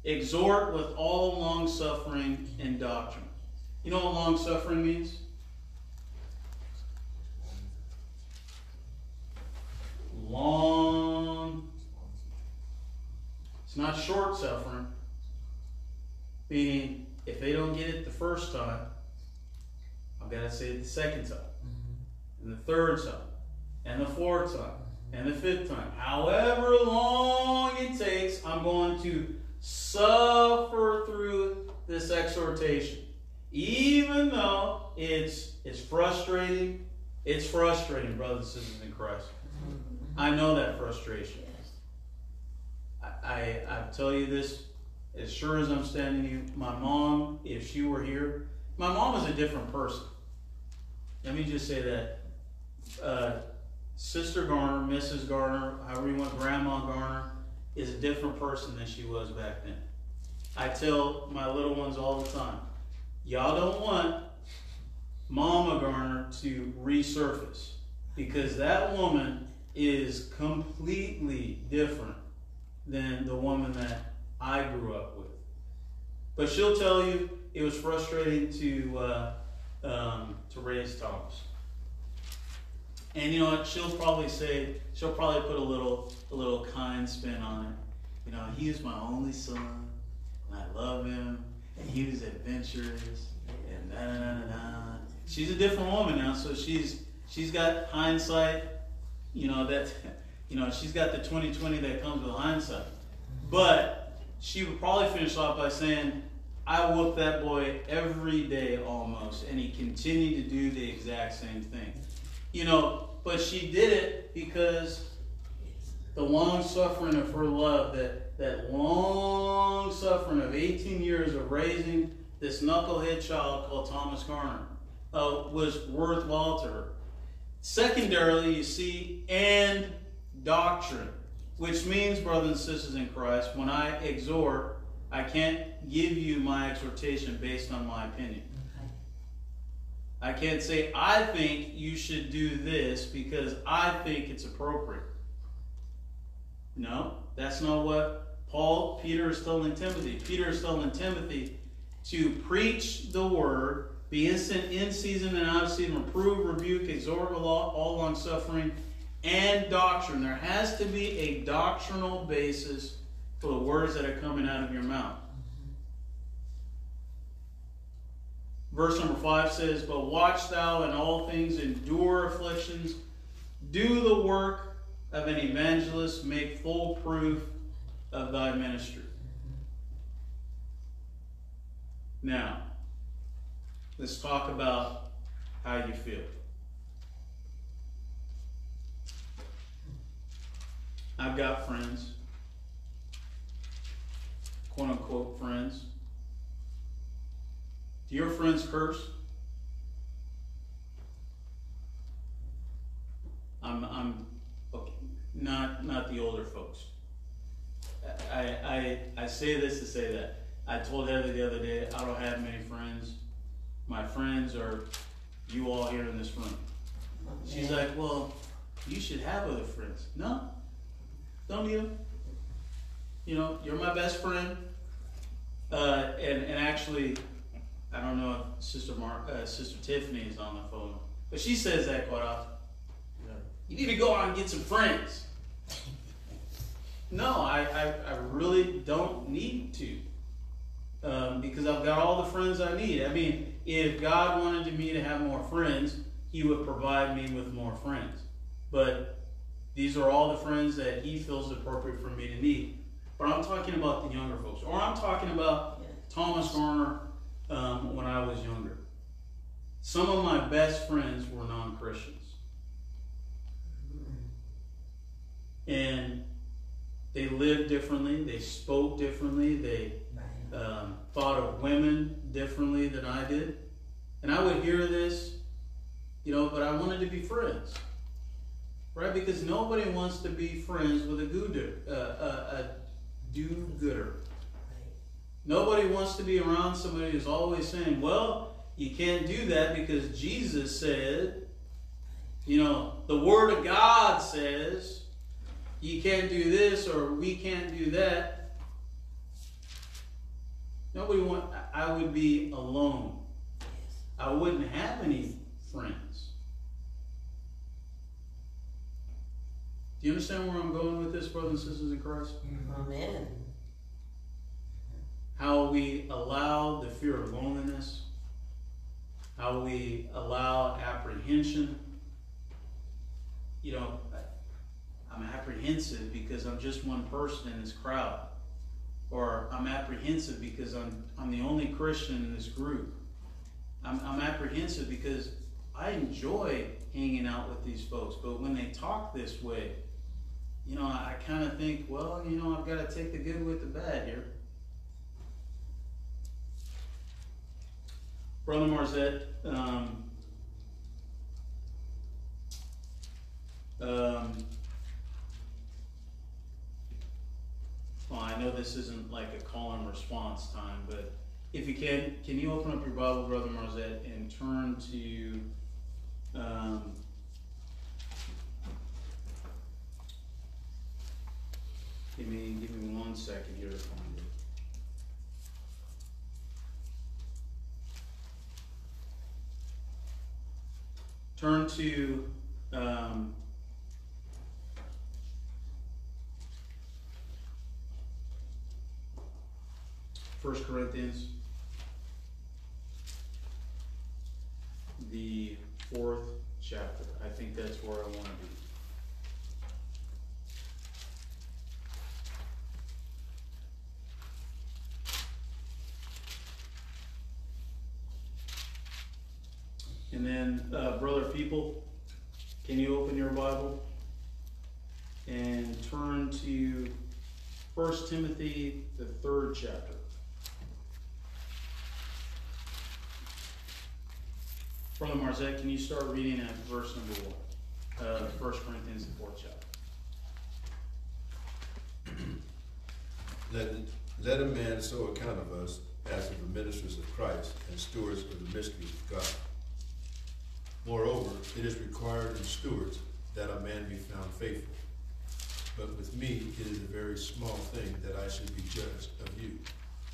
Exhort with all long suffering and doctrine. You know what long suffering means? Long. It's not short suffering. Meaning, if they don't get it the first time, I've got to say it the second time, mm-hmm. and the third time, and the fourth time, mm-hmm. and the fifth time. However long it takes, I'm going to suffer through this exhortation. Even though it's it's frustrating, it's frustrating, brothers and sisters in Christ. I know that frustration. I, I, tell you this as sure as I'm standing here. My mom, if she were here, my mom is a different person. Let me just say that. Uh, Sister Garner, Mrs. Garner, however you want, Grandma Garner, is a different person than she was back then. I tell my little ones all the time, y'all don't want Mama Garner to resurface because that woman is completely different than the woman that I grew up with. But she'll tell you it was frustrating to uh, um, to raise Thomas. And you know what? She'll probably say she'll probably put a little a little kind spin on it. You know, he is my only son. and I love him, and he was adventurous, and da da da da. She's a different woman now, so she's she's got hindsight, you know that, you know she's got the twenty twenty that comes with hindsight, but she would probably finish off by saying, I whoop that boy every day almost, and he continued to do the exact same thing. You know, but she did it because the long suffering of her love, that, that long suffering of 18 years of raising this knucklehead child called Thomas Garner, uh, was worthwhile to her. Secondarily, you see, and doctrine, which means, brothers and sisters in Christ, when I exhort, I can't give you my exhortation based on my opinion. I can't say, I think you should do this because I think it's appropriate. No, that's not what Paul, Peter is telling Timothy. Peter is telling Timothy to preach the word, be instant in season and out of season, reprove, rebuke, exhort with all, all long suffering and doctrine. There has to be a doctrinal basis for the words that are coming out of your mouth. Verse number 5 says, But watch thou in all things, endure afflictions, do the work of an evangelist, make full proof of thy ministry. Now, let's talk about how you feel. I've got friends, quote unquote friends. Do your friends curse? I'm, I'm okay, not not the older folks. I, I I say this to say that. I told Heather the other day I don't have many friends. My friends are you all here in this room. She's like, well, you should have other friends. No, don't them. You know, you're my best friend. Uh, and and actually, I don't know if Sister Mar- uh, Sister Tiffany is on the phone, but she says that quite often. You need to go out and get some friends. No, I, I, I really don't need to. Um, because I've got all the friends I need. I mean, if God wanted me to have more friends, He would provide me with more friends. But these are all the friends that He feels appropriate for me to need. But I'm talking about the younger folks, or I'm talking about Thomas Garner um, when I was younger. Some of my best friends were non Christians. And they lived differently, they spoke differently, they um, thought of women differently than I did. And I would hear this, you know, but I wanted to be friends. Right? Because nobody wants to be friends with a gooder, uh, a, a do-gooder. Nobody wants to be around somebody who's always saying, well, you can't do that because Jesus said, you know, the Word of God says, you can't do this or we can't do that. Nobody want I would be alone. I wouldn't have any friends. Do you understand where I'm going with this, brothers and sisters in Christ? Amen. How we allow the fear of loneliness, how we allow apprehension. You know, I'm apprehensive because I'm just one person in this crowd. Or I'm apprehensive because I'm, I'm the only Christian in this group. I'm, I'm apprehensive because I enjoy hanging out with these folks. But when they talk this way, you know, I, I kind of think, well, you know, I've got to take the good with the bad here. Brother Marzette, um, um, well, I know this isn't like a call and response time, but if you can, can you open up your Bible, Brother Marzette, and turn to um, give me give me one second here to find it. Turn to um, First Corinthians. The fourth chapter. I think that's where I wanna be. And then, uh, brother people, can you open your Bible and turn to First Timothy, the third chapter. Brother Marzette, can you start reading at verse number one? Uh, First Corinthians, the fourth chapter. Let, let a man so account of us as of the ministers of Christ and stewards of the mysteries of God. Moreover, it is required in stewards that a man be found faithful. But with me it is a very small thing that I should be judged of you,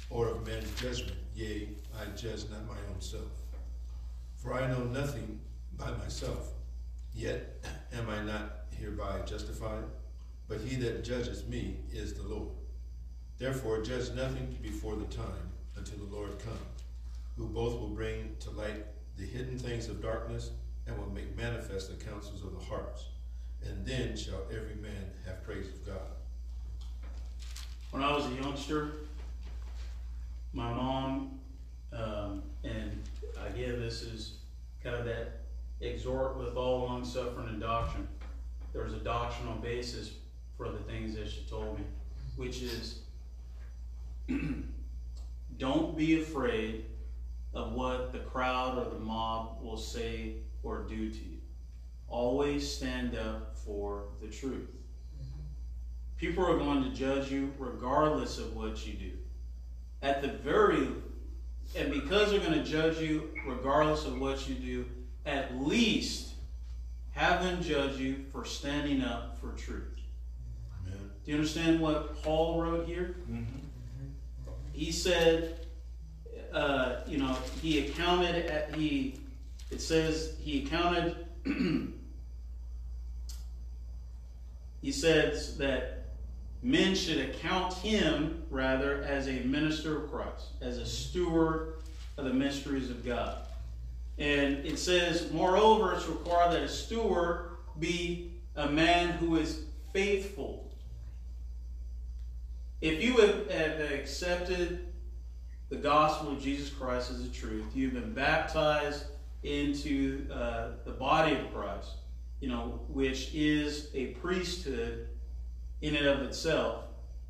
or of man's judgment, yea, I judge not my own self. For I know nothing by myself, yet am I not hereby justified? But he that judges me is the Lord. Therefore judge nothing before the time until the Lord come, who both will bring to light the hidden things of darkness and will make manifest the counsels of the hearts and then shall every man have praise of God. When I was a youngster, my mom, um, and again, this is kind of that exhort with all long suffering and doctrine. There's a doctrinal basis for the things that she told me, which is don't be afraid of what the crowd or the mob will say or do to you. Always stand up for the truth. People are going to judge you regardless of what you do. At the very, and because they're going to judge you regardless of what you do, at least have them judge you for standing up for truth. Amen. Do you understand what Paul wrote here? He said, uh, you know, he accounted at, he, it says he accounted, he says that men should account him rather as a minister of Christ, as a steward of the mysteries of God. And it says, moreover, it's required that a steward be a man who is faithful. If you have, have accepted the gospel of Jesus Christ as the truth, you've been baptized into uh, the body of Christ, you know, which is a priesthood in and of itself,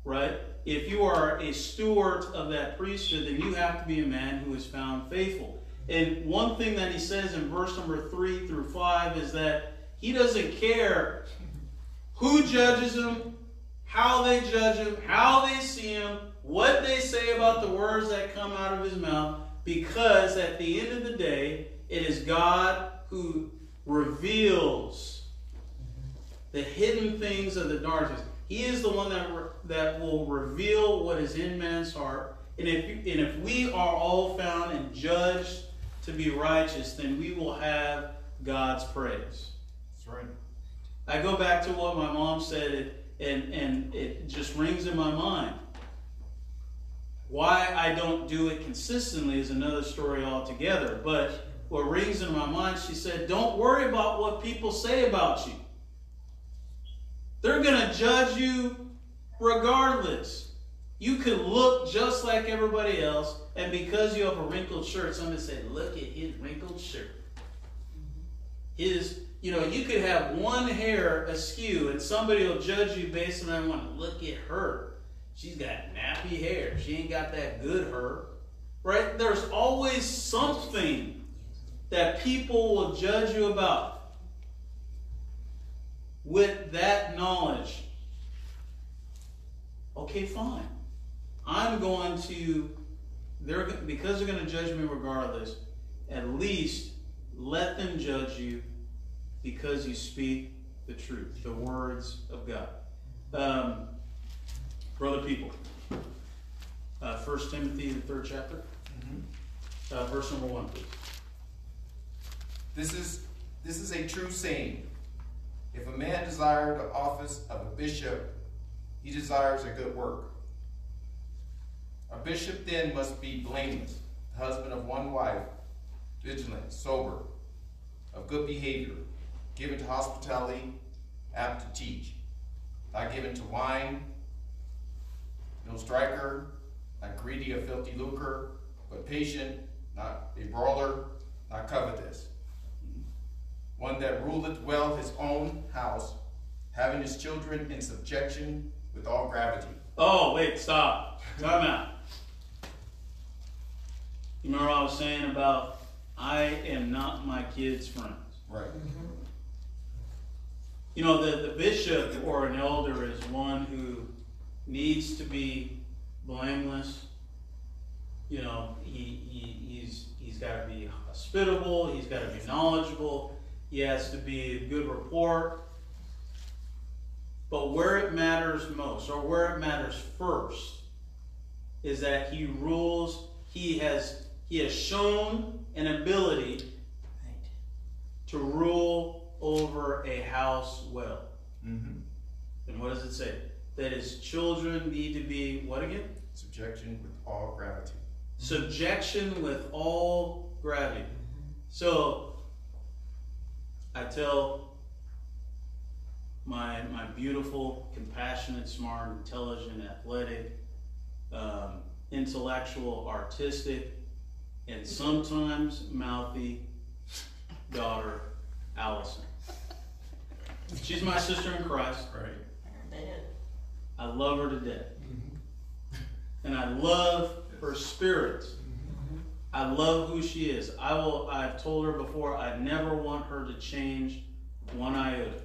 right? If you are a steward of that priesthood, then you have to be a man who is found faithful. And one thing that he says in verse number three through five is that he doesn't care who judges him, how they judge him, how they see him, what they say about the words that come out of his mouth, because at the end of the day, it is God who reveals the hidden things of the darkness. He is the one that, that will reveal what is in man's heart. And if, and if we are all found and judged to be righteous, then we will have God's praise. That's right. I go back to what my mom said, and, and it just rings in my mind. Why I don't do it consistently is another story altogether. But what rings in my mind, she said, don't worry about what people say about you. They're going to judge you regardless. You could look just like everybody else, and because you have a wrinkled shirt, somebody said, look at his wrinkled shirt. His, you know, you could have one hair askew, and somebody will judge you based on that one. Look at her. She's got nappy hair. She ain't got that good hair. Right? There's always something that people will judge you about. With that knowledge, okay, fine. I'm going to, they're because they're going to judge me regardless. At least let them judge you because you speak the truth, the words of God. Um, brother people, uh, 1 Timothy, the third chapter, uh, verse number 1, please. This is this is a true saying. If a man desire the office of a bishop, he desires a good work. A bishop then must be blameless, husband of one wife, vigilant, sober, of good behavior, given to hospitality, apt to teach, not given to wine, no striker, not greedy of filthy lucre, but patient, not a brawler, not covetous. One that ruleth well his own house, having his children in subjection with all gravity. Oh, wait, stop. Time out. You remember what I was saying about I am not my kid's friends? Right. Mm-hmm. You know, the, the bishop or an elder is one who needs to be blameless. You know, he, he, he's, he's got to be hospitable, he's got to be knowledgeable, he has to be a good report. But where it matters most, or where it matters first, is that he rules, he has, he has shown an ability to rule over a house well. Mm-hmm. And what does it say? That his children need to be, what again? Subjection with all gravity. Subjection with all gravity. So, I tell my, my beautiful, compassionate, smart, intelligent, athletic, um, intellectual, artistic, and sometimes mouthy daughter, Allison. She's my sister in Christ. Right. I love her to death. And I love her spirit. I love who she is. I will I've told her before I never want her to change one iota.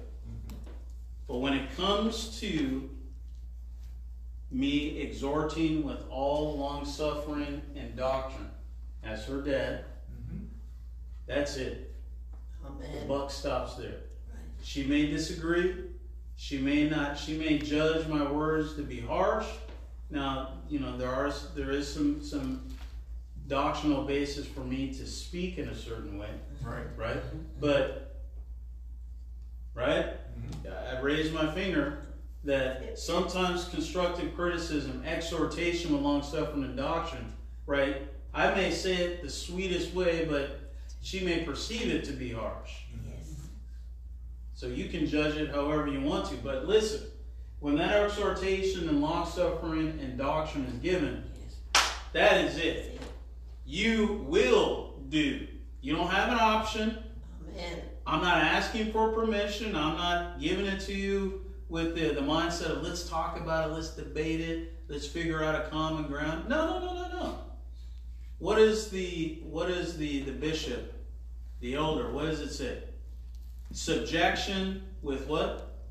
But when it comes to me exhorting with all long suffering and doctrine, as her dad, mm-hmm. that's it. The Amen. buck stops there. She may disagree. She may not. She may judge my words to be harsh. Now, you know there are there is some some doctrinal basis for me to speak in a certain way, Right. right? But right, mm-hmm. I raise my finger that sometimes constructive criticism, exhortation with long suffering and doctrine, right? I may say it the sweetest way, but she may perceive it to be harsh. Yes. So you can judge it however you want to. But listen, when that exhortation and long suffering and doctrine is given, Yes. that is it. You will do. You don't have an option. Amen. I'm not asking for permission. I'm not giving it to you with the, the mindset of let's talk about it, let's debate it, let's figure out a common ground. No, no, no, no, no. What is the what is the, the bishop, the elder, what does it say? Subjection with what?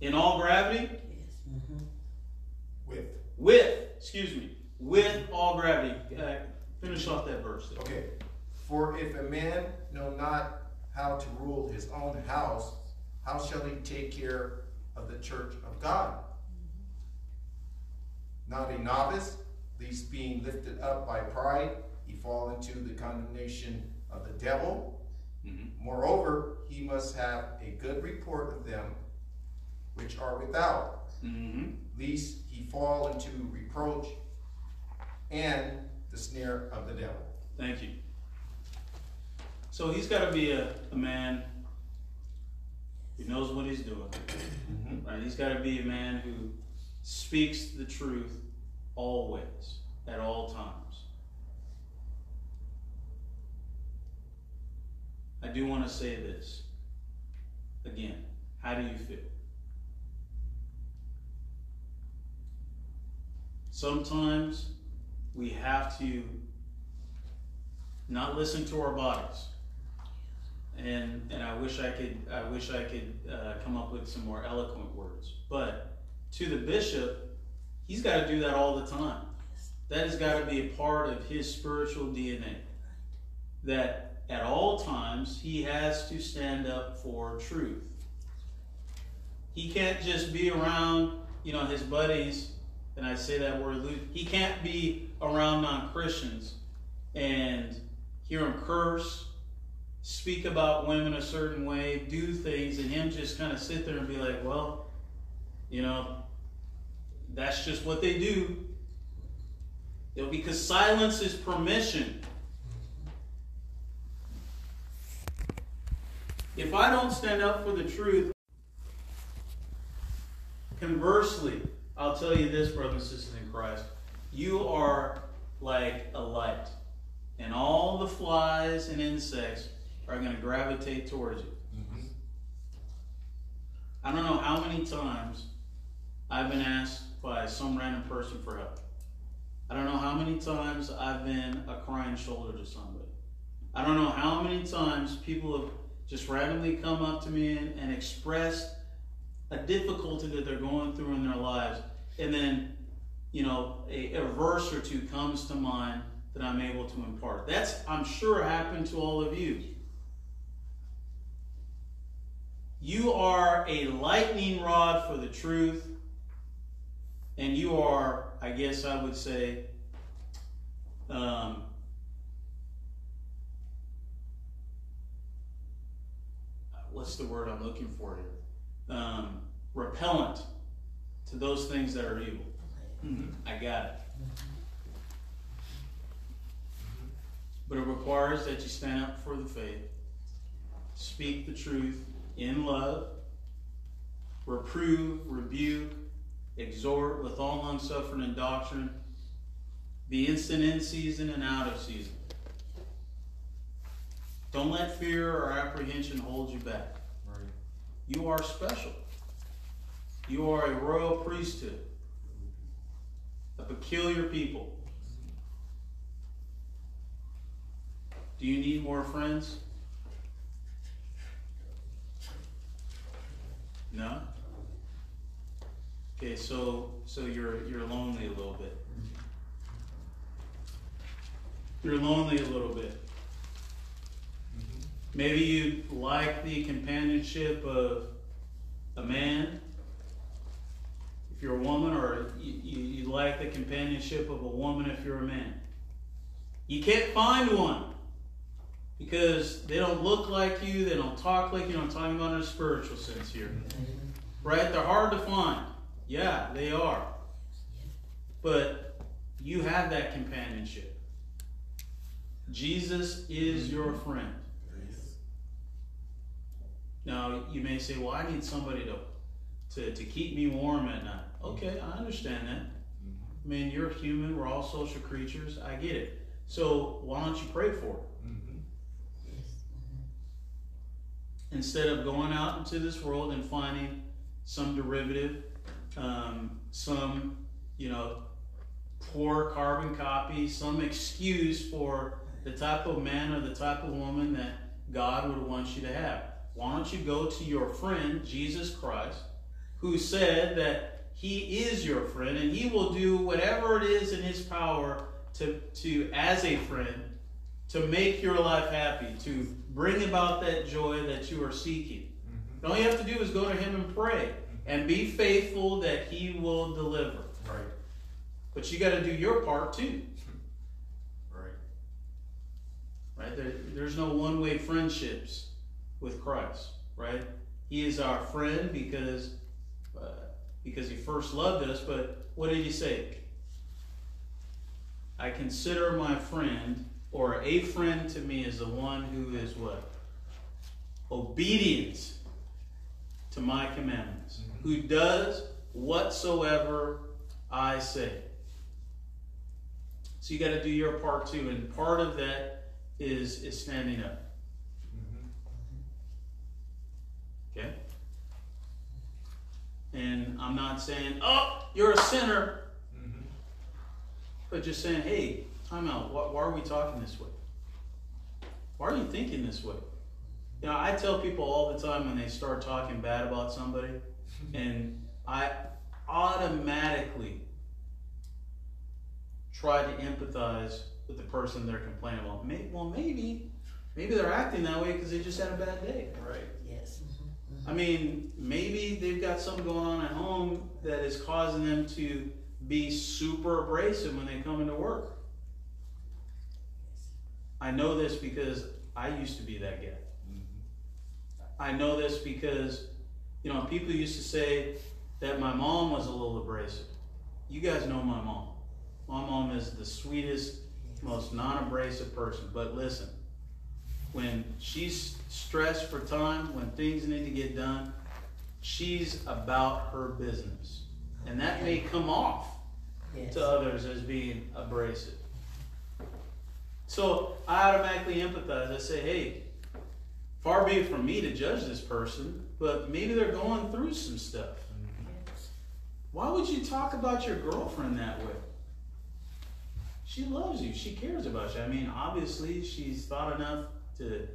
In all gravity? Yes. With. With, excuse me, with all gravity. Uh, finish off that verse. there. Okay. For if a man know not how to rule his own house, how shall he take care of the church of God? Not a novice, least being lifted up by pride, he fall into the condemnation of the devil. Mhm. Moreover, he must have a good report of them which are without, Mhm. lest he fall into reproach and the snare of the devil. Thank you. So he's got to be a, a man who knows what he's doing. Mm-hmm. Right? He's got to be a man who speaks the truth always, at all times. I do want to say this again. How do you feel? Sometimes we have to not listen to our bodies. And and I wish I could I wish I could uh, come up with some more eloquent words. But to the bishop, he's got to do that all the time. That has got to be a part of his spiritual DNA. That at all times he has to stand up for truth. He can't just be around, you know, his buddies, and I say that word loose. He can't be around non-Christians and hear him curse, speak about women a certain way, do things, and him just kind of sit there and be like, well, you know, that's just what they do. You know, because silence is permission. If I don't stand up for the truth, conversely, I'll tell you this, brothers and sisters in Christ, you are like a light, and all the flies and insects are going to gravitate towards you. Mm-hmm. I don't know how many times I've been asked by some random person for help. I don't know how many times I've been a crying shoulder to somebody. I don't know how many times people have just randomly come up to me and, and expressed a difficulty that they're going through in their lives. And then, you know, a, a verse or two comes to mind that I'm able to impart. That's, I'm sure, happened to all of you. You are a lightning rod for the truth, and you are, I guess I would say, um, what's the word I'm looking for here? Um, repellent to those things that are evil. I got it. But it requires that you stand up for the faith, speak the truth in love, reprove, rebuke, exhort with all long suffering and doctrine, be instant in season and out of season. Don't let fear or apprehension hold you back. Right. You are special. You are a royal priesthood, a peculiar people. Do you need more friends? No? Okay, so so you're you're lonely a little bit. You're lonely a little bit. Maybe you like the companionship of a man, if you're a woman, or you, you, you like the companionship of a woman if you're a man. You can't find one because they don't look like you, they don't talk like you. I'm talking about in a spiritual sense here. Right? They're hard to find. Yeah, they are. But you have that companionship. Jesus is your friend. Now, you may say, well, I need somebody to, to, to keep me warm at night. Okay, I understand that. I mean, you're human, we're all social creatures. I get it. So, why don't you pray for it? Instead of going out into this world and finding some derivative, um, some, you know, poor carbon copy, some excuse for the type of man or the type of woman that God would want you to have. Why don't you go to your friend, Jesus Christ, who said that he is your friend and he will do whatever it is in his power to, to as a friend, to make your life happy, to bring about that joy that you are seeking. All you have to do is go to him and pray and be faithful that he will deliver. Right. But you got to do your part too. Right. right? There, there's no one way friendships with Christ, right? He is our friend because uh, because he first loved us. But what did he say? I consider my friend or a friend to me is the one who is what obedient to my commandments, mm-hmm. who does whatsoever I say. So you got to do your part too, and part of that is is standing up. Okay? And I'm not saying, oh, you're a sinner, mm-hmm. but just saying, hey, time out. Why, why are we talking this way? Why are you thinking this way? You know, I tell people all the time when they start talking bad about somebody, and I automatically try to empathize with the person they're complaining about. Maybe, well, maybe, maybe they're acting that way because they just had a bad day. Right. I mean, maybe they've got something going on at home that is causing them to be super abrasive when they come into work. I know this because I used to be that guy. Mm-hmm. I know this because, you know, people used to say that my mom was a little abrasive. You guys know my mom. My mom is the sweetest, most non-abrasive person. But listen, when she's stressed for time, when things need to get done, she's about her business. And that may come off Yes. to others as being abrasive. So I automatically empathize. I say, hey, far be it from me to judge this person, but maybe they're going through some stuff. Yes. Why would you talk about your girlfriend that way? She loves you. She cares about you. I mean, obviously, she's thought enough to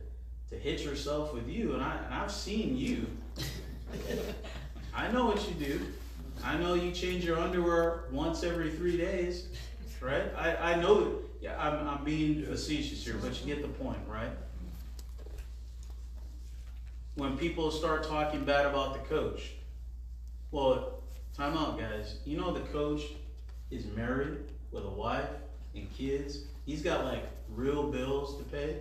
to hitch herself with you, and I and I've seen you. I know what you do. I know you change your underwear once every three days, right? I, I know. Yeah, I'm, I'm being facetious here, but you get the point, right? When people start talking bad about the coach, well, time out, guys. You know the coach is married with a wife and kids. He's got like real bills to pay.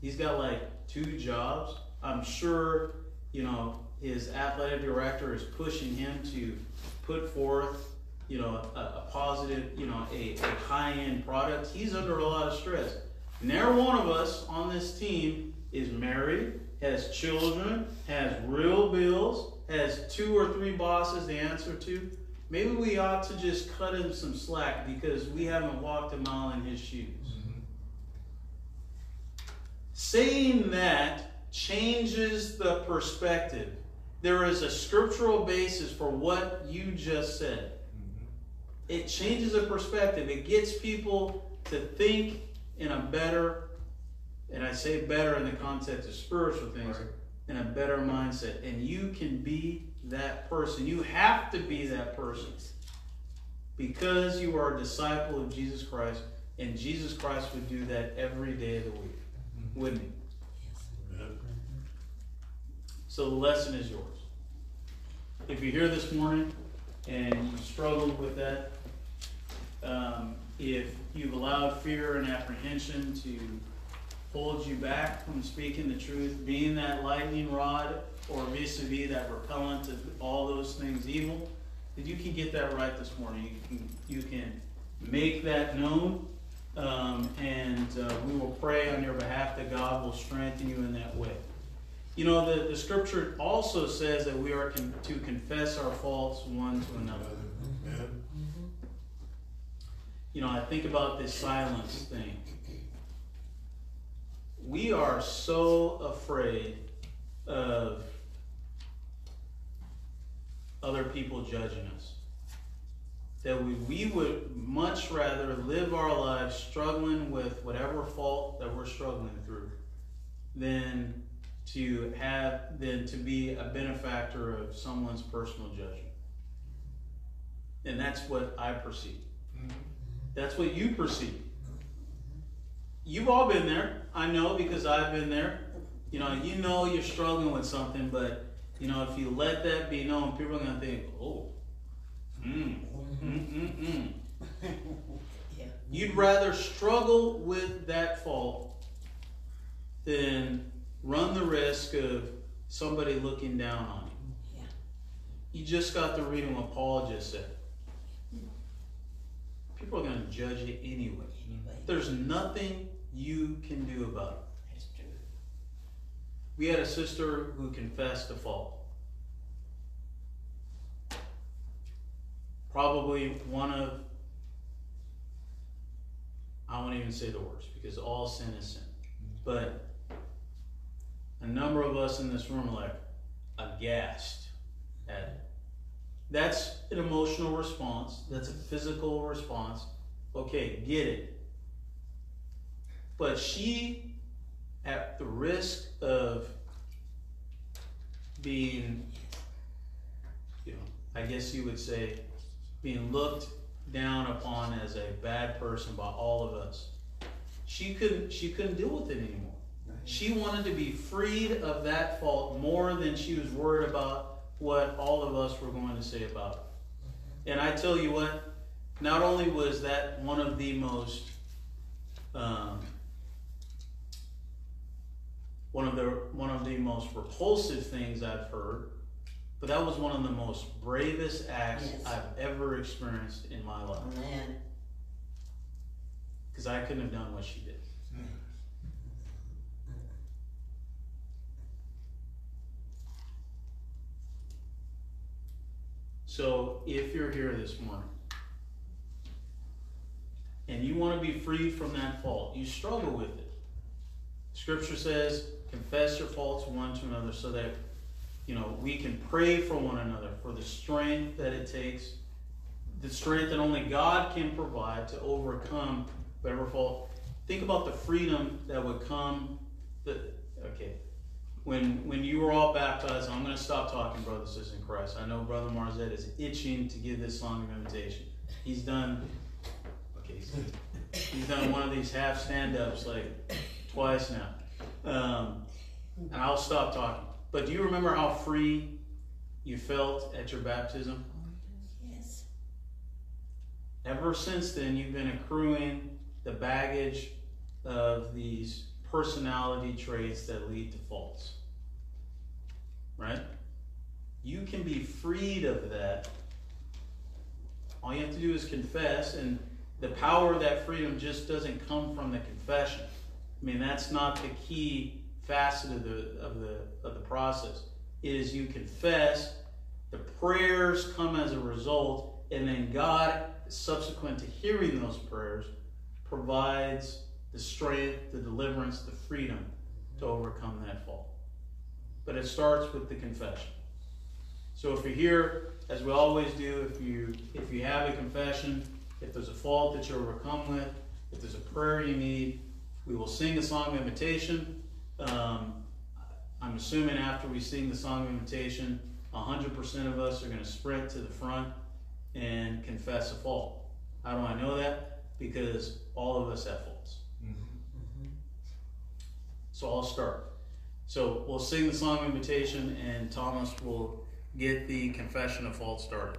He's got like two jobs. I'm sure, you know, his athletic director is pushing him to put forth, you know, a, a positive, you know, a, a high end product. He's under a lot of stress. Never one of us on this team is married, has children, has real bills, has two or three bosses to answer to. Maybe we ought to just cut him some slack because we haven't walked a mile in his shoes. Saying that changes the perspective. There is a scriptural basis for what you just said. Mm-hmm. It changes the perspective. It gets people to think in a better, and I say better in the context of spiritual things, Right. in a better mindset. And you can be that person. You have to be that person because you are a disciple of Jesus Christ, and Jesus Christ would do that every day of the week, wouldn't he? Amen. So the lesson is yours. If you're here this morning and you struggled with that, um, if you've allowed fear and apprehension to hold you back from speaking the truth, being that lightning rod or vis-a-vis that repellent of all those things evil, that you can get that right this morning. You can, you can make that known, um, and uh, we will pray on your behalf that God will strengthen you in that way. You know, the, the scripture also says that we are con- to confess our faults one to another. Amen. You know, I think about this silence thing. We are so afraid of other people judging us that we, we would much rather live our lives struggling with whatever fault that we're struggling through than to have than to be a benefactor of someone's personal judgment. And that's what I perceive. Mm-hmm. That's what you perceive. You've all been there. I know because I've been there. You know, you know you're struggling with something, but you know, if you let that be known, people are gonna think, oh, mm, mm, mm, mm. Yeah. You'd rather struggle with that fault than run the risk of somebody looking down on you. Yeah. You just got to reading what Paul just said. People are going to judge you anyway. Anyway, There's nothing you can do about it. that's true. We had a sister who confessed a fault. Probably one of, I won't even say the worst because all sin is sin. But a number of us in this room are like aghast at it. That's an emotional response, that's a physical response. Okay, get it. But she at the risk of being, you know, I guess you would say, being looked down upon as a bad person by all of us. She couldn't she couldn't deal with it anymore. She wanted to be freed of that fault more than she was worried about what all of us were going to say about it. And I tell you what, not only was that one of the most um, one of the one of the most repulsive things I've heard, but that was one of the most bravest acts Yes. I've ever experienced in my life. Man. because I couldn't have done what she did. So if you're here this morning and you want to be freed from that fault, you struggle with it. Scripture says, confess your faults one to another so that you know we can pray for one another for the strength that it takes, the strength that only God can provide to overcome whatever fault. Think about the freedom that would come. The, okay, when when you were all baptized, I'm going to stop talking, brothers and sisters in Christ. I know Brother Marzette is itching to give this song of invitation. He's done. Okay, he's, he's done one of these half stand-ups like twice now, um, and I'll stop talking. But do you remember how free you felt at your baptism? Yes. Ever since then, you've been accruing the baggage of these personality traits that lead to faults. Right? You can be freed of that. All you have to do is confess, and the power of that freedom just doesn't come from the confession. I mean, that's not the key facet of the of the of the process. is you confess, the prayers come as a result, and then God, subsequent to hearing those prayers, provides the strength, the deliverance, the freedom to overcome that fault. But it starts with the confession. So if you're here, as we always do, if you if you have a confession, if there's a fault that you're overcome with, if there's a prayer you need, we will sing a song of invitation. Um, I'm assuming after we sing the song of invitation, 100% of us are going to sprint to the front and confess a fault. How do I know that? Because all of us have faults. So I'll start. So we'll sing the song of invitation, and Thomas will get the confession of fault started.